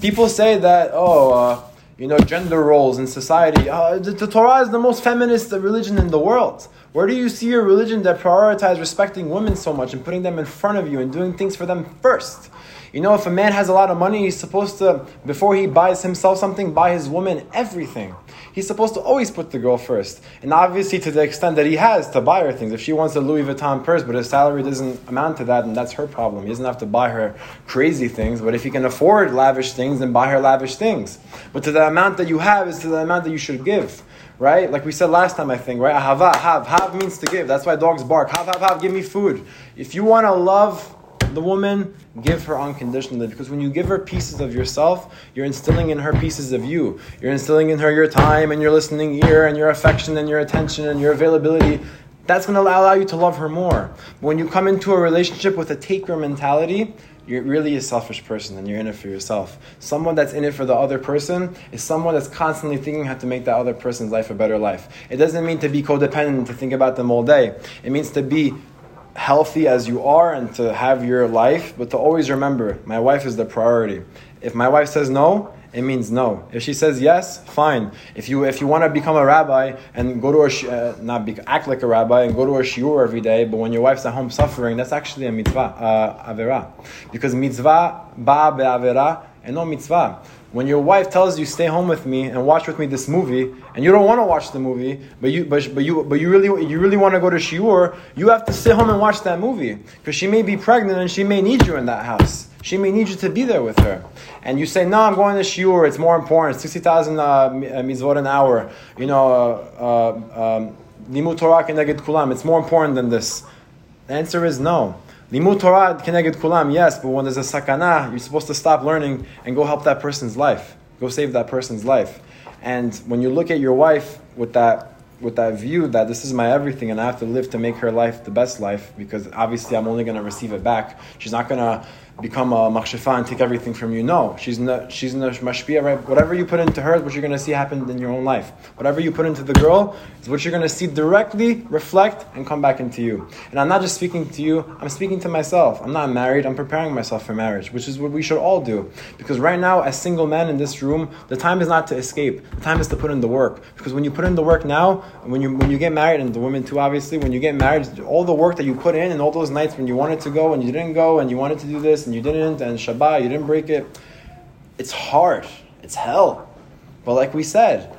S1: People say that, oh, uh, you know, gender roles in society. Uh, the, the, Torah is the most feminist religion in the world. Where do you see a religion that prioritizes respecting women so much and putting them in front of you and doing things for them first? You know, if a man has a lot of money, he's supposed to, before he buys himself something, buy his woman everything. He's supposed to always put the girl first. And obviously, to the extent that he has to buy her things. If she wants a Louis Vuitton purse, but his salary doesn't amount to that, and that's her problem. He doesn't have to buy her crazy things. But if he can afford lavish things, then buy her lavish things. But to the amount that you have is to the amount that you should give right? Like we said last time, I think, right? Ahava, have. Have means to give. That's why dogs bark. Have, have, have, give me food. If you want to love the woman, give her unconditionally. Because when you give her pieces of yourself, you're instilling in her pieces of you. You're instilling in her your time and your listening ear and your affection and your attention and your availability. That's going to allow you to love her more. But when you come into a relationship with a taker mentality, you're really a selfish person and you're in it for yourself. Someone that's in it for the other person is someone that's constantly thinking how to make that other person's life a better life. It doesn't mean to be codependent, to think about them all day. It means to be healthy as you are and to have your life, but to always remember my wife is the priority. If my wife says no, it means no. If she says yes, fine. If you if you want to become a rabbi and go to a sh- uh, not be, act like a rabbi and go to a shiur every day, but when your wife's at home suffering, that's actually a mitzvah, uh, avera, because mitzvah ba be'avera and no mitzvah. When your wife tells you stay home with me and watch with me this movie, and you don't want to watch the movie, but you but, but you but you really you really want to go to shiur, you have to sit home and watch that movie because she may be pregnant and she may need you in that house. She may need you to be there with her. And you say, no, I'm going to shiur, it's more important, 60,000 uh, mitzvot an hour, you know, uh, uh, um, limut Torah keneged kulam, it's more important than this. The answer is no. Limud Torah keneged kulam, yes, but when there's a sakana, you're supposed to stop learning and go help that person's life. Go save that person's life. And when you look at your wife with that with that view that this is my everything and I have to live to make her life the best life because obviously I'm only going to receive it back. She's not going to become a machshefa and take everything from you. No, she's not. She's not mashpia. Right? Whatever you put into her is what you're going to see happen in your own life. Whatever you put into the girl is what you're going to see directly reflect and come back into you. And I'm not just speaking to you. I'm speaking to myself. I'm not married. I'm preparing myself for marriage, which is what we should all do. Because right now, as single men in this room, the time is not to escape. The time is to put in the work. Because when you put in the work now, when you when you get married, and the women too, obviously, when you get married, all the work that you put in and all those nights when you wanted to go and you didn't go and you wanted to do this and you didn't, and Shabbat, you didn't break it. It's hard. It's hell. But like we said,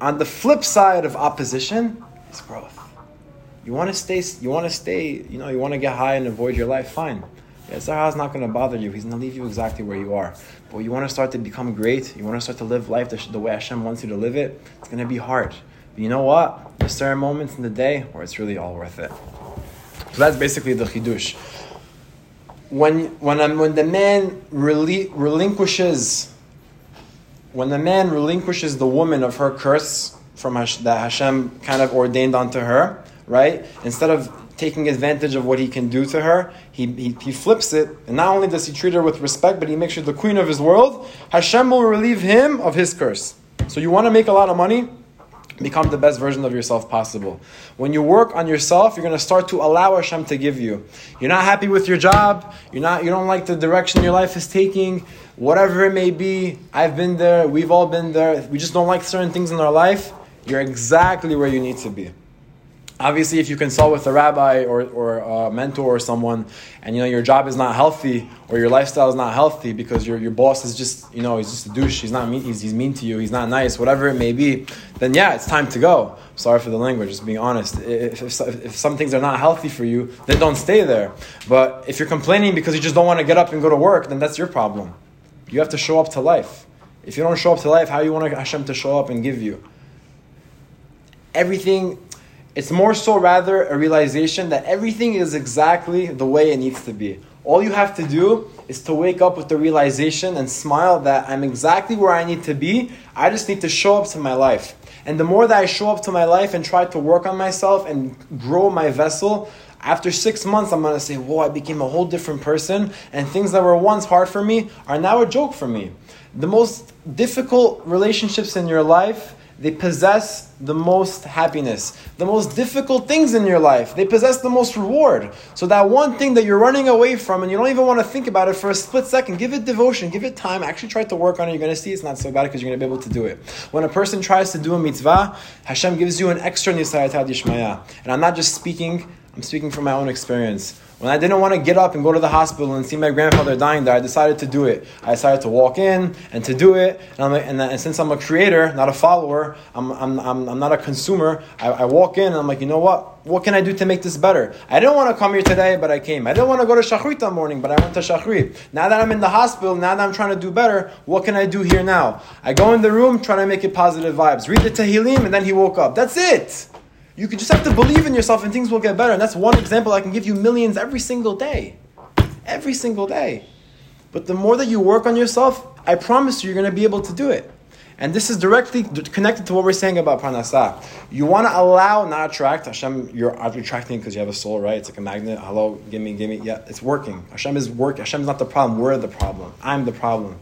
S1: on the flip side of opposition is growth. You want to stay, you want to stay, you know, you want to get high and avoid your life, fine. Yetzer Hara is not going to bother you. He's going to leave you exactly where you are. But you want to start to become great. You want to start to live life the, the way Hashem wants you to live it. It's going to be hard. But you know what? There's certain moments in the day where it's really all worth it. So that's basically the chidush when when I'm, when the man rel- relinquishes when the man relinquishes the woman of her curse from Hash- that Hashem kind of ordained onto her, right? Instead of taking advantage of what he can do to her, he, he, he flips it, and not only does he treat her with respect, but he makes her the queen of his world. Hashem will relieve him of his curse. So you want to make a lot of money? Become the best version of yourself possible. When you work on yourself, you're going to start to allow Hashem to give you. You're not happy with your job, you're not you don't like the direction your life is taking, whatever it may be. I've been there, we've all been there. We just don't like certain things in our life. You're exactly where you need to be. Obviously, if you consult with a rabbi or, or a mentor or someone, and you know your job is not healthy or your lifestyle is not healthy because your, your boss is just you know he's just a douche, he's not mean, he's, he's mean to you, he's not nice, whatever it may be, then yeah, it's time to go. Sorry for the language, just being honest. If, if, if some things are not healthy for you, then don't stay there. But if you're complaining because you just don't want to get up and go to work, then that's your problem. You have to show up to life. If you don't show up to life, how you want Hashem to show up and give you? Everything it's more so rather a realization that everything is exactly the way it needs to be. All you have to do is to wake up with the realization and smile that I'm exactly where I need to be. I just need to show up to my life. And the more that I show up to my life and try to work on myself and grow my vessel, after six months, I'm gonna say, Whoa, I became a whole different person, and things that were once hard for me are now a joke for me. The most difficult relationships in your life they possess the most happiness. The most difficult things in your life, they possess the most reward. So that one thing that you're running away from and you don't even want to think about it for a split second, give it devotion, give it time, actually try to work on it. You're going to see it's not so bad because you're going to be able to do it. When a person tries to do a mitzvah, Hashem gives you an extra nisayat yishmaya. And I'm not just speaking, I'm speaking from my own experience. When I didn't want to get up and go to the hospital and see my grandfather dying there, I decided to do it. I decided to walk in and to do it. And, like, and, and, since I'm a creator, not a follower, I'm, I'm, I'm, I'm not a consumer, I, I, walk in and I'm like, you know what? What can I do to make this better? I didn't want to come here today, but I came. I didn't want to go to Shachrit that morning, but I went to Shachrit. Now that I'm in the hospital, now that I'm trying to do better, what can I do here now? I go in the room, trying to make it positive vibes. Read the Tehillim, and then he woke up. That's it. You can just have to believe in yourself and things will get better. And that's one example. I can give you millions every single day. every single day. But the more that you work on yourself, I promise you, you're going to be able to do it. And this is directly connected to what we're saying about parnasah. You want to allow, not attract. Hashem, you're attracting because you have a soul, right? It's like a magnet. Hello, give me, give me. Yeah, it's working. Hashem is working. Hashem is not the problem. We're the problem. I'm the problem.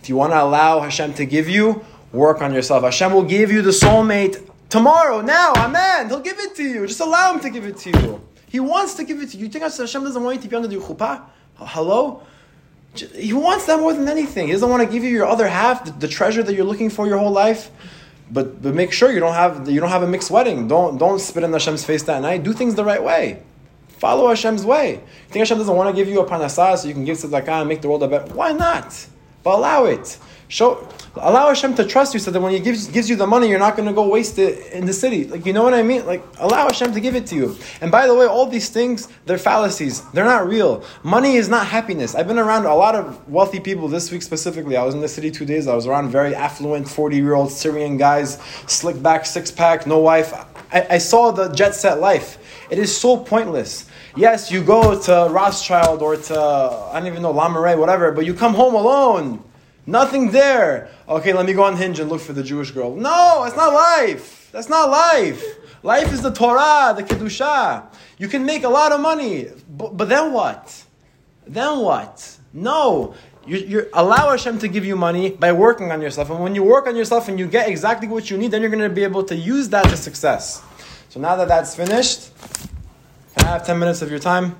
S1: If you want to allow Hashem to give you, work on yourself. Hashem will give you the soulmate tomorrow, now, amen. He'll give it to you. Just allow him to give it to you. He wants to give it to you. You think Hashem doesn't want you to be under the chuppah? Hello? He wants that more than anything. He doesn't want to give you your other half, the, the treasure that you're looking for your whole life. But, but make sure you don't have you don't have a mixed wedding. Don't don't spit in Hashem's face that night. Do things the right way. Follow Hashem's way. You think Hashem doesn't want to give you a parnasah so you can give tzedakah and make the world a better? Why not? But allow it. Show, allow Hashem to trust you so that when He gives, gives you the money, you're not going to go waste it in the city. Like, you know what I mean? Like, allow Hashem to give it to you. And by the way, all these things, they're fallacies. They're not real. Money is not happiness. I've been around a lot of wealthy people this week specifically. I was in the city two days. I was around very affluent 40 year old Syrian guys, slick back, six pack, no wife. I, I saw the jet set life. It is so pointless. Yes, you go to Rothschild or to, I don't even know, Le Marais, whatever, but you come home alone. Nothing there. Okay, let me go on Hinge and look for the Jewish girl. No, that's not life. That's not life. Life is the Torah, the Kedusha. You can make a lot of money, but, but then what? Then what? No. You, you allow Hashem to give you money by working on yourself. And when you work on yourself and you get exactly what you need, then you're going to be able to use that to success. So now that that's finished, can I have 10 minutes of your time?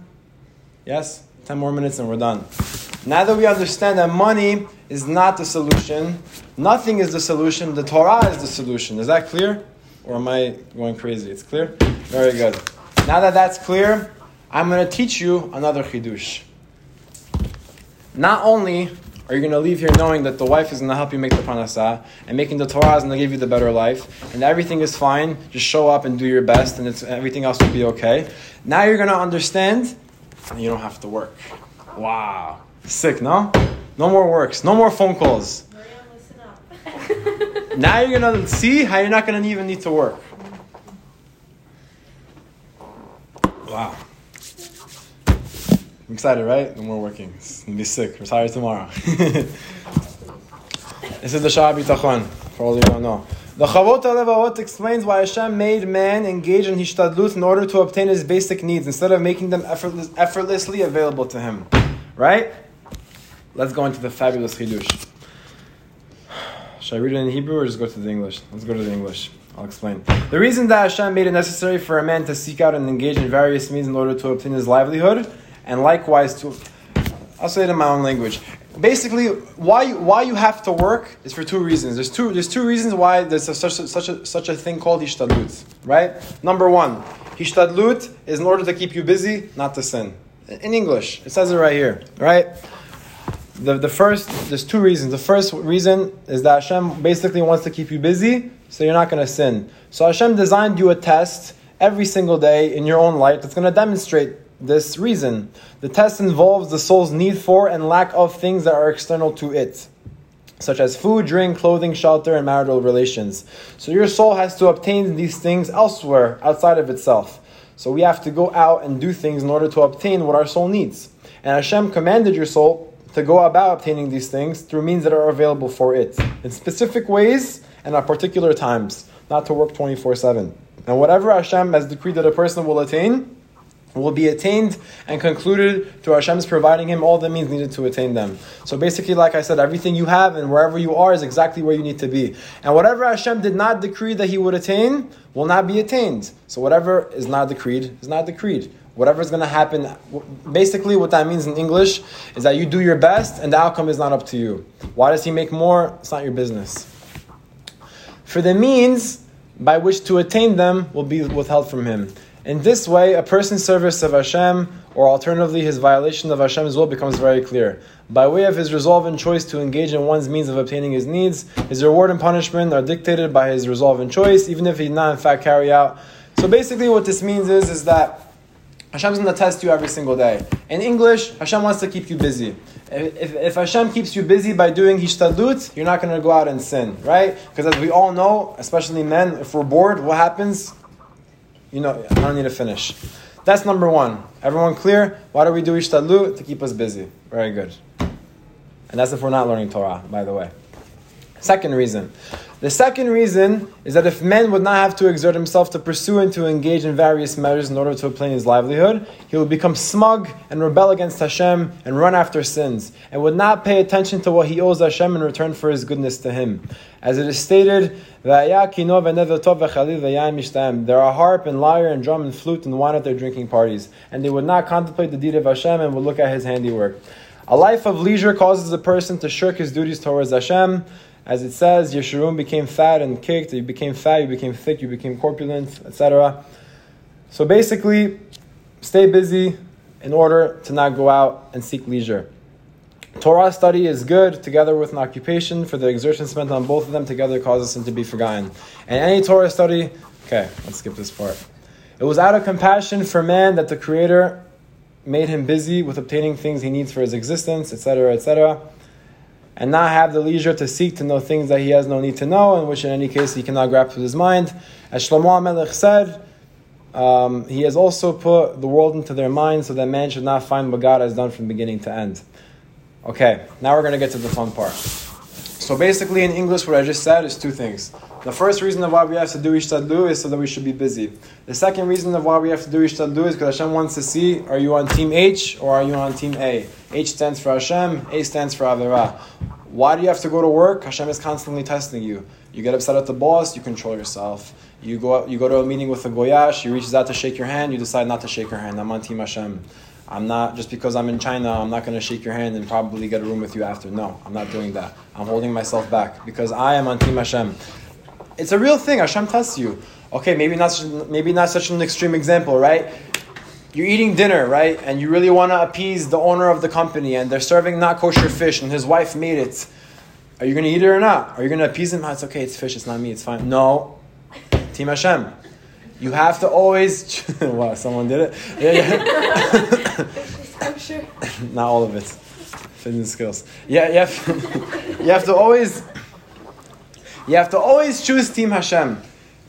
S1: Yes? 10 more minutes and we're done. Now that we understand that money is not the solution, nothing is the solution, the Torah is the solution. Is that clear? Or am I going crazy? It's clear? Very good. Now that that's clear, I'm going to teach you another chidush. Not only are you going to leave here knowing that the wife is going to help you make the parnasah, and making the Torah is going to give you the better life, and everything is fine, just show up and do your best, and everything else will be okay. Now you're going to understand, and you don't have to work. Wow. Sick, no? No more works. No more phone calls. now you're gonna see how you're not gonna even need to work. Wow. I'm excited, right? No more working. It's gonna be sick. Retire tomorrow. [LAUGHS] this is the Shaar HaBitachon, for all you don't know. The Chovot HaLevavot explains why Hashem made man engage in hishtadlut in order to obtain his basic needs instead of making them effortless, effortlessly available to him. Right? Let's go into the fabulous Chidush. Should I read it in Hebrew or just go to the English? Let's go to the English. I'll explain. The reason that Hashem made it necessary for a man to seek out and engage in various means in order to obtain his livelihood, and likewise to, I'll say it in my own language. Basically, why why you have to work is for two reasons. There's two there's two reasons why there's a, such a, such a such a thing called hishtadlut. Right? Number one, hishtadlut is in order to keep you busy, not to sin. In English, it says it right here. Right? The, the first, there's two reasons. The first reason is that Hashem basically wants to keep you busy, so you're not going to sin. So Hashem designed you a test every single day in your own life that's going to demonstrate this reason. The test involves the soul's need for and lack of things that are external to it, such as food, drink, clothing, shelter, and marital relations. So your soul has to obtain these things elsewhere, outside of itself. So we have to go out and do things in order to obtain what our soul needs. And Hashem commanded your soul to go about obtaining these things through means that are available for it in specific ways and at particular times, not to work 24 7. And whatever Hashem has decreed that a person will attain, will be attained and concluded through Hashem's providing him all the means needed to attain them. So basically, like I said, everything you have and wherever you are is exactly where you need to be. And whatever Hashem did not decree that he would attain will not be attained. So whatever is not decreed is not decreed. Whatever's going to happen, basically, what that means in English is that you do your best and the outcome is not up to you. Why does he make more? It's not your business. For the means by which to attain them will be withheld from him. In this way, a person's service of Hashem, or alternatively his violation of Hashem's will, becomes very clear. By way of his resolve and choice to engage in one's means of obtaining his needs, his reward and punishment are dictated by his resolve and choice, even if he did not in fact carry out. So basically, what this means is, is that Hashem's going to test you every single day. In English, Hashem wants to keep you busy. If, if Hashem keeps you busy by doing hishtadlut, you're not going to go out and sin, right? Because as we all know, especially men, if we're bored, what happens? You know, I don't need to finish. that's number one. Everyone clear? Why do we do ishtadlu? To keep us busy. Very good. And that's if we're not learning Torah, by the way. Second reason. The second reason is that if man would not have to exert himself to pursue and to engage in various measures in order to obtain his livelihood, he would become smug and rebel against Hashem and run after sins, and would not pay attention to what he owes Hashem in return for his goodness to him. As it is stated, there are harp and lyre and drum and flute and wine at their drinking parties, and they would not contemplate the deed of Hashem and would look at his handiwork. A life of leisure causes a person to shirk his duties towards Hashem. As it says, Yeshurun became fat and kicked, you became fat, you became thick, you became corpulent, etc. So basically, stay busy in order to not go out and seek leisure. Torah study is good together with an occupation, for the exertion spent on both of them together causes them to be forgotten. And any Torah study, okay, let's skip this part. It was out of compassion for man that the Creator made him busy with obtaining things he needs for his existence, etc., etc and not have the leisure to seek to know things that he has no need to know, and which in any case he cannot grasp with his mind. As Shlomo HaMelech said, um, he has also put the world into their mind so that man should not find what God has done from beginning to end. Okay, now we're going to get to the fun part. So basically, in English, what I just said is two things. The first reason of why we have to do ishtadlu is so that we should be busy. The second reason of why we have to do ishtadlu is because Hashem wants to see, are you on team H or are you on team A? H stands for Hashem, A stands for Avirah. Why do you have to go to work? Hashem is constantly testing you. You get upset at the boss, you control yourself. You go, you go to a meeting with a goyash, he reaches out to shake your hand, you decide not to shake her hand. I'm on team Hashem. I'm not, just because I'm in China, I'm not going to shake your hand and probably get a room with you after. No, I'm not doing that. I'm holding myself back because I am on team Hashem. It's a real thing. Hashem tests you. Okay, maybe not, maybe not such an extreme example, right? you're eating dinner, right? And you really want to appease the owner of the company, and they're serving not kosher fish, and his wife made it. Are you going to eat it or not? Are you going to appease him? It's okay, it's fish, it's not me, it's fine. No. Team Hashem. You have to always. [LAUGHS] wow, someone did it? Yeah, yeah. I'm [LAUGHS] sure. [LAUGHS] not all of it. Fitness skills. Yeah, you have, you have to always. You have to always choose Team Hashem.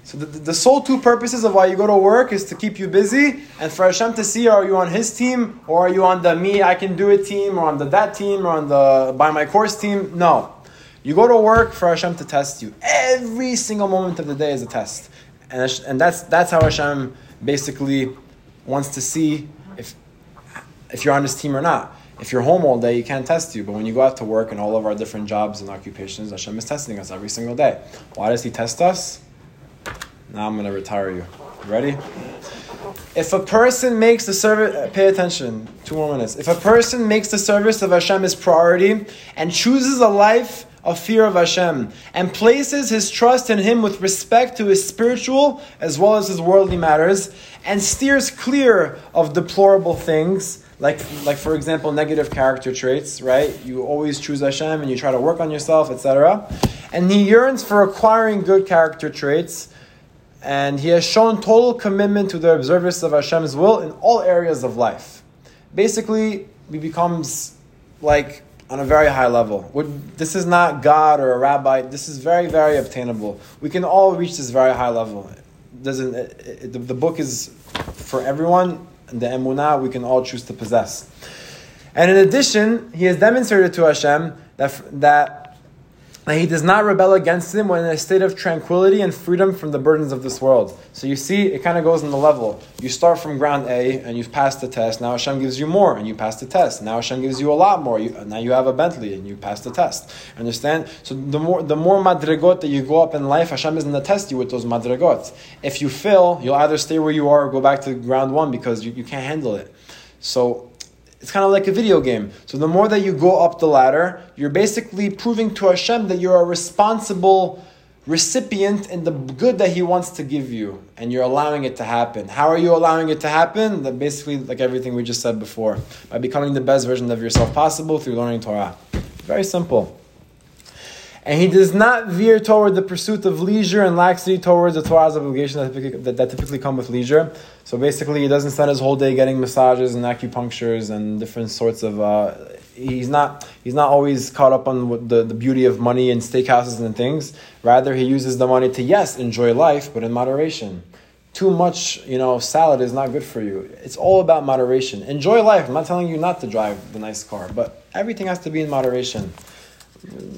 S1: So the, the sole two purposes of why you go to work is to keep you busy and for Hashem to see are you on his team or are you on the me I can do it team or on the that team or on the buy my course team. No. You go to work for Hashem to test you. Every single moment of the day is a test. And, and that's, that's how Hashem basically wants to see if, if you're on his team or not. If you're home all day, you can't test you. But when you go out to work and all of our different jobs and occupations, Hashem is testing us every single day. Why does He test us? Now I'm going to retire you. Ready? If a person makes the service, uh, pay attention, two more minutes. If a person makes the service of Hashem his priority and chooses a life of fear of Hashem and places his trust in Him with respect to his spiritual as well as his worldly matters and steers clear of deplorable things, like, like for example, negative character traits, right? You always choose Hashem and you try to work on yourself, etc. And he yearns for acquiring good character traits and he has shown total commitment to the observance of Hashem's will in all areas of life. Basically, he becomes like on a very high level. This is not God or a rabbi. This is very, very obtainable. We can all reach this very high level. Doesn't it, it, the, the book is for everyone. The emunah we can all choose to possess. And in addition, he has demonstrated to Hashem that that he does not rebel against him when in a state of tranquility and freedom from the burdens of this world. So you see, it kind of goes in the level. You start from ground A and you've passed the test. Now Hashem gives you more and you pass the test. Now Hashem gives you a lot more. You, now you have a Bentley and you pass the test. Understand? So the more the more madrigot that you go up in life, Hashem is going to test you with those madrigot. If you fail, you'll either stay where you are or go back to ground one because you, you can't handle it. So it's kind of like a video game. So the more that you go up the ladder, you're basically proving to Hashem that you're a responsible recipient in the good that He wants to give you, and you're allowing it to happen. How are you allowing it to happen? That basically, like everything we just said before, by becoming the best version of yourself possible through learning Torah. Very simple. And he does not veer toward the pursuit of leisure and laxity towards the Torah's obligations that typically, that, that typically come with leisure. So basically, he doesn't spend his whole day getting massages and acupunctures and different sorts of. Uh, he's not he's not always caught up on the, the beauty of money and steakhouses and things. Rather, he uses the money to yes enjoy life, but in moderation, too much, you know, salad is not good for you. It's all about moderation. Enjoy life. I'm not telling you not to drive the nice car, but everything has to be in moderation.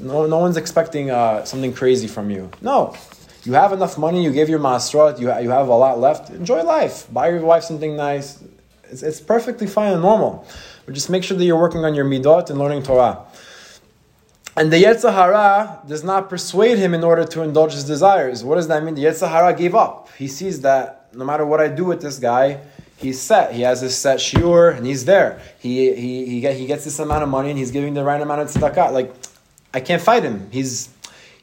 S1: No, no one's expecting uh, something crazy from you. No. You have enough money, you gave your masrot, you, ha- you have a lot left. Enjoy life. Buy your wife something nice. It's, it's perfectly fine and normal. But just make sure that you're working on your midot and learning Torah. And the Yetzer Hara does not persuade him in order to indulge his desires. What does that mean? The Yetzer Hara gave up. He sees that no matter what I do with this guy, he's set. He has his set shiur and he's there. He, he, he, get, he gets this amount of money and he's giving the right amount of tzedakah. Like, I can't fight him. He's,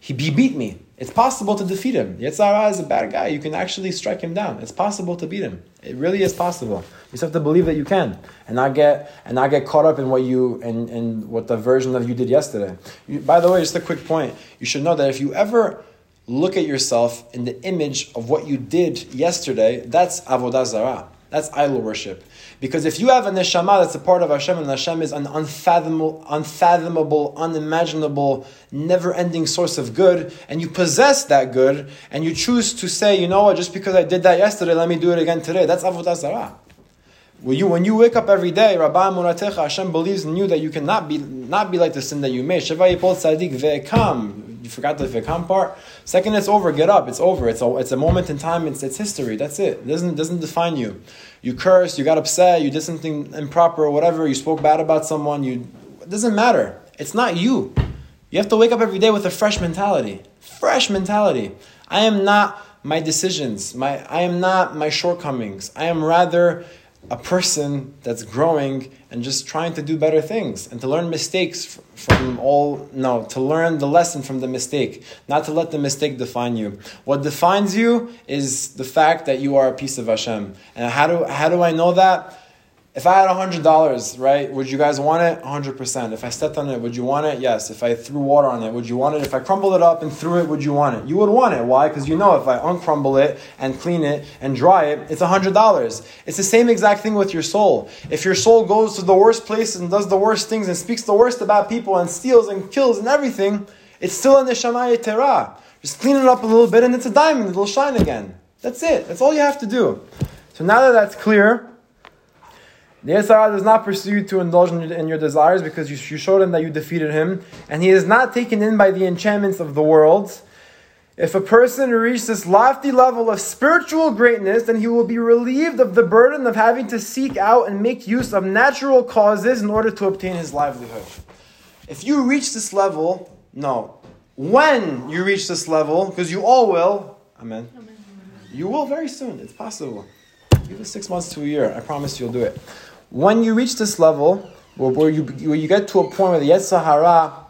S1: he, beat me. It's possible to defeat him. Yetzer Hara is a bad guy. You can actually strike him down. It's possible to beat him. It really is possible. You just have to believe that you can, and not get and not get caught up in what you and in, what the version of you did yesterday. You, by the way, just a quick point. You should know that if you ever look at yourself in the image of what you did yesterday, that's avodah zarah. That's idol worship. Because if you have a neshama that's a part of Hashem, and Hashem is an unfathomable, unfathomable, unimaginable, never-ending source of good, and you possess that good, and you choose to say, you know what, just because I did that yesterday, let me do it again today. That's avodah zarah. When you, when you wake up every day, Rabbah Emunatecha, Hashem believes in you that you cannot be not be like the sin that you made. Sheva yipol tzadik ve'ekam. You forgot the ve'ekam part. Second, it's over. Get up. It's over. It's a, it's a moment in time. It's, it's history. That's it. It doesn't, doesn't define you. You cursed. You got upset. You did something improper or whatever. You spoke bad about someone. You, it doesn't matter. It's not you. You have to wake up every day with a fresh mentality. Fresh mentality. I am not my decisions. My, I am not my shortcomings. I am rather a person that's growing and just trying to do better things and to learn mistakes from all no to learn the lesson from the mistake not to let the mistake define you. What defines you is the fact that you are a piece of Hashem. And how do how do I know that if I had $100, right, would you guys want it? 100%. If I stepped on it, would you want it? Yes. If I threw water on it, would you want it? If I crumbled it up and threw it, would you want it? You would want it. Why? Because you know if I uncrumble it and clean it and dry it, it's $100. It's the same exact thing with your soul. If your soul goes to the worst places and does the worst things and speaks the worst about people and steals and kills and everything, it's still in the Neshama Tehorah. Just clean it up a little bit and it's a diamond. It'll shine again. That's it. That's all you have to do. So now that that's clear, the Yetzer Hara does not pursue you to indulge in your, in your desires because you, you showed him that you defeated him, and he is not taken in by the enchantments of the world. If a person reaches this lofty level of spiritual greatness, then he will be relieved of the burden of having to seek out and make use of natural causes in order to obtain his livelihood. If you reach this level, no. When you reach this level, because you all will, amen. You will very soon. It's possible. Give it six months to a year. I promise you'll do it. When you reach this level, where, you, where you get to a point where the Yetzer Hara,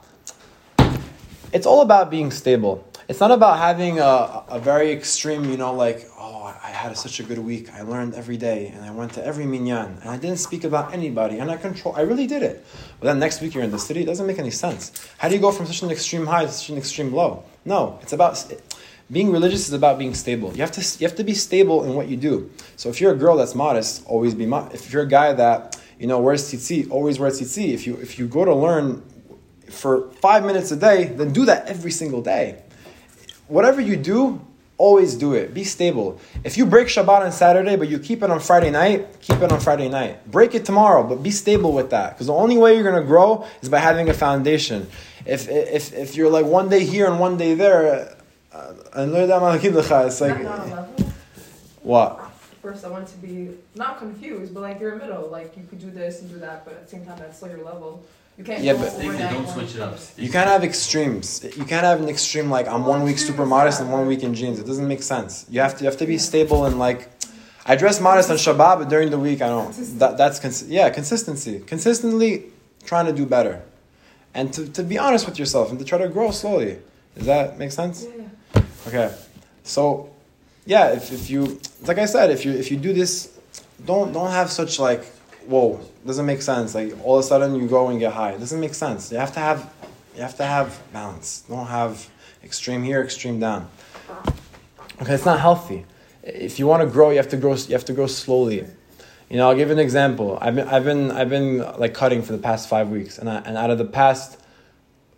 S1: it's all about being stable. It's not about having a, a very extreme, you know, like, oh, I had such a good week. I learned every day, and I went to every minyan, and I didn't speak about anybody, and I control. I really did it. But then next week you're in the city. It doesn't make any sense. How do you go from such an extreme high to such an extreme low? No, it's about being religious is about being stable. You have to you have to be stable in what you do. So if you're a girl that's modest, always be modest. If you're a guy that you know wears tzitzi, always wear tzitzi. If you if you go to learn for five minutes a day, then do that every single day. Whatever you do, always do it. Be stable. If you break Shabbat on Saturday, but you keep it on Friday night, keep it on Friday night. Break it tomorrow, but be stable with that. Because the only way you're going to grow is by having a foundation. If, if, if you're like one day here and one day there, uh, and it's like,
S6: not, not a level.
S1: what?
S6: First, I want to be not confused, but like you're in the middle. Like you could do this and do that, but at the same time, that's still your level. You can't.
S1: Yeah, but-
S6: over
S4: don't switch it up.
S1: You can't have extremes. You can't have an extreme like I'm one week super modest and one week in jeans. It doesn't make sense. You have to you have to be stable and like I dress modest on Shabbat, but during the week I don't. That, that's cons- yeah consistency. Consistently trying to do better, and to, to be honest with yourself and to try to grow slowly. Does that make sense?
S6: Yeah.
S1: Okay, so yeah, if, if you like I said, if you if you do this, don't don't have such like whoa doesn't make sense. Like all of a sudden you go and get high. It doesn't make sense. You have to have you have to have balance. Don't have extreme here, extreme down. Okay, it's not healthy. If you want to grow, you have to grow. You have to grow slowly. You know, I'll give an example. I've been, I've been, I've been like cutting for the past five weeks, and I, and out of the past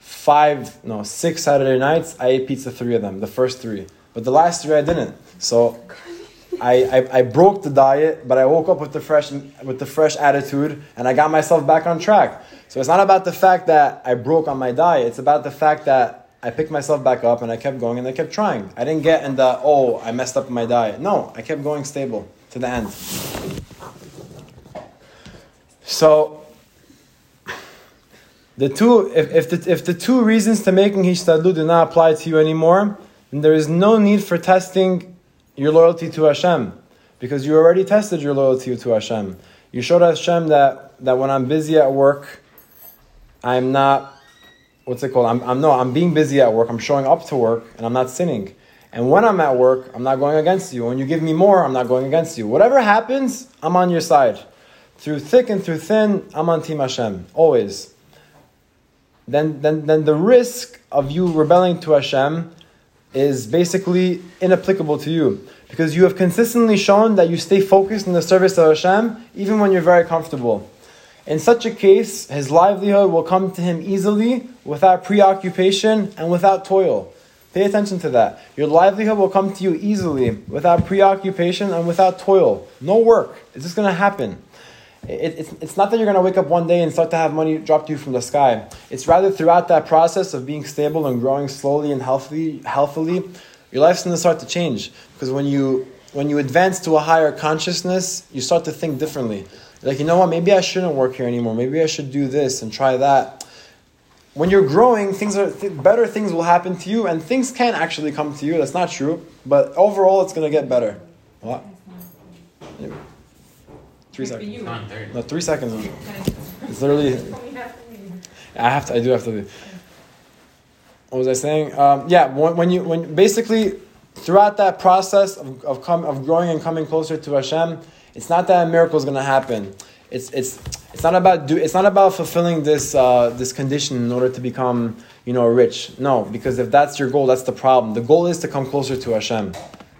S1: five, no, six Saturday nights, I ate pizza three of them, the first three. But the last three I didn't. So, I, I, I broke the diet, but I woke up with the fresh with the fresh attitude, and I got myself back on track. So it's not about the fact that I broke on my diet. It's about the fact that I picked myself back up and I kept going and I kept trying. I didn't get in the oh I messed up my diet. No, I kept going stable to the end. So the two if, if the if the two reasons to making hishtadlut do not apply to you anymore, then there is no need for testing your loyalty to Hashem because you already tested your loyalty to Hashem. You showed Hashem that, that when I'm busy at work, I'm not, what's it called? I'm, I'm no, I'm being busy at work. I'm showing up to work and I'm not sinning. And when I'm at work, I'm not going against you. When you give me more, I'm not going against you. Whatever happens, I'm on your side. Through thick and through thin, I'm on Team Hashem, always. Then, then, then the risk of you rebelling to Hashem is basically inapplicable to you because you have consistently shown that you stay focused in the service of Hashem even when you're very comfortable. In such a case, his livelihood will come to him easily without preoccupation and without toil. Pay attention to that. Your livelihood will come to you easily without preoccupation and without toil. No work. It's just going to happen. It, it's, it's not that you're going to wake up one day and start to have money dropped to you from the sky. It's rather throughout that process of being stable and growing slowly and healthily, healthily your life's going to start to change. Because when you, when you advance to a higher consciousness, you start to think differently. Like, you know what, maybe I shouldn't work here anymore. Maybe I should do this and try that. When you're growing, things are th- better things will happen to you, and things can actually come to you. That's not true, but overall, it's going to get better. What? Three seconds.
S6: you.
S1: No, three seconds. It's literally. I have to. I do have to leave. What was I saying? Um, yeah, when, when you when basically throughout that process of of, come, of growing and coming closer to Hashem, it's not that a miracle is going to happen. It's it's it's not about do. It's not about fulfilling this uh, this condition in order to become you know rich. No, because if that's your goal, that's the problem. The goal is to come closer to Hashem.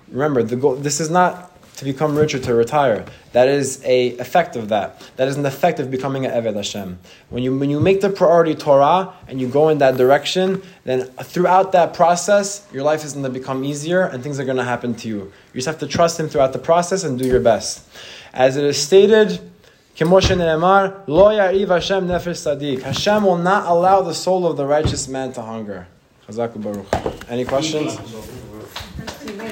S1: Remember, the goal. This is not to become rich or to retire. That is a effect of that. That is an effect of becoming an Eved Hashem. When you, when you make the priority Torah and you go in that direction, then throughout that process, your life is going to become easier and things are going to happen to you. You just have to trust Him throughout the process and do your best. As it is stated, Lo Hashem. Hashem will not allow the soul of the righteous man to hunger. Any questions?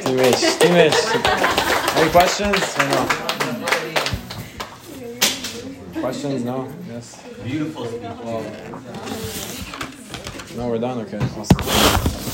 S1: Teammates, teammates. Any questions or no? Questions? No? Yes?
S4: Beautiful speech.
S1: No, we're done? Okay. Awesome.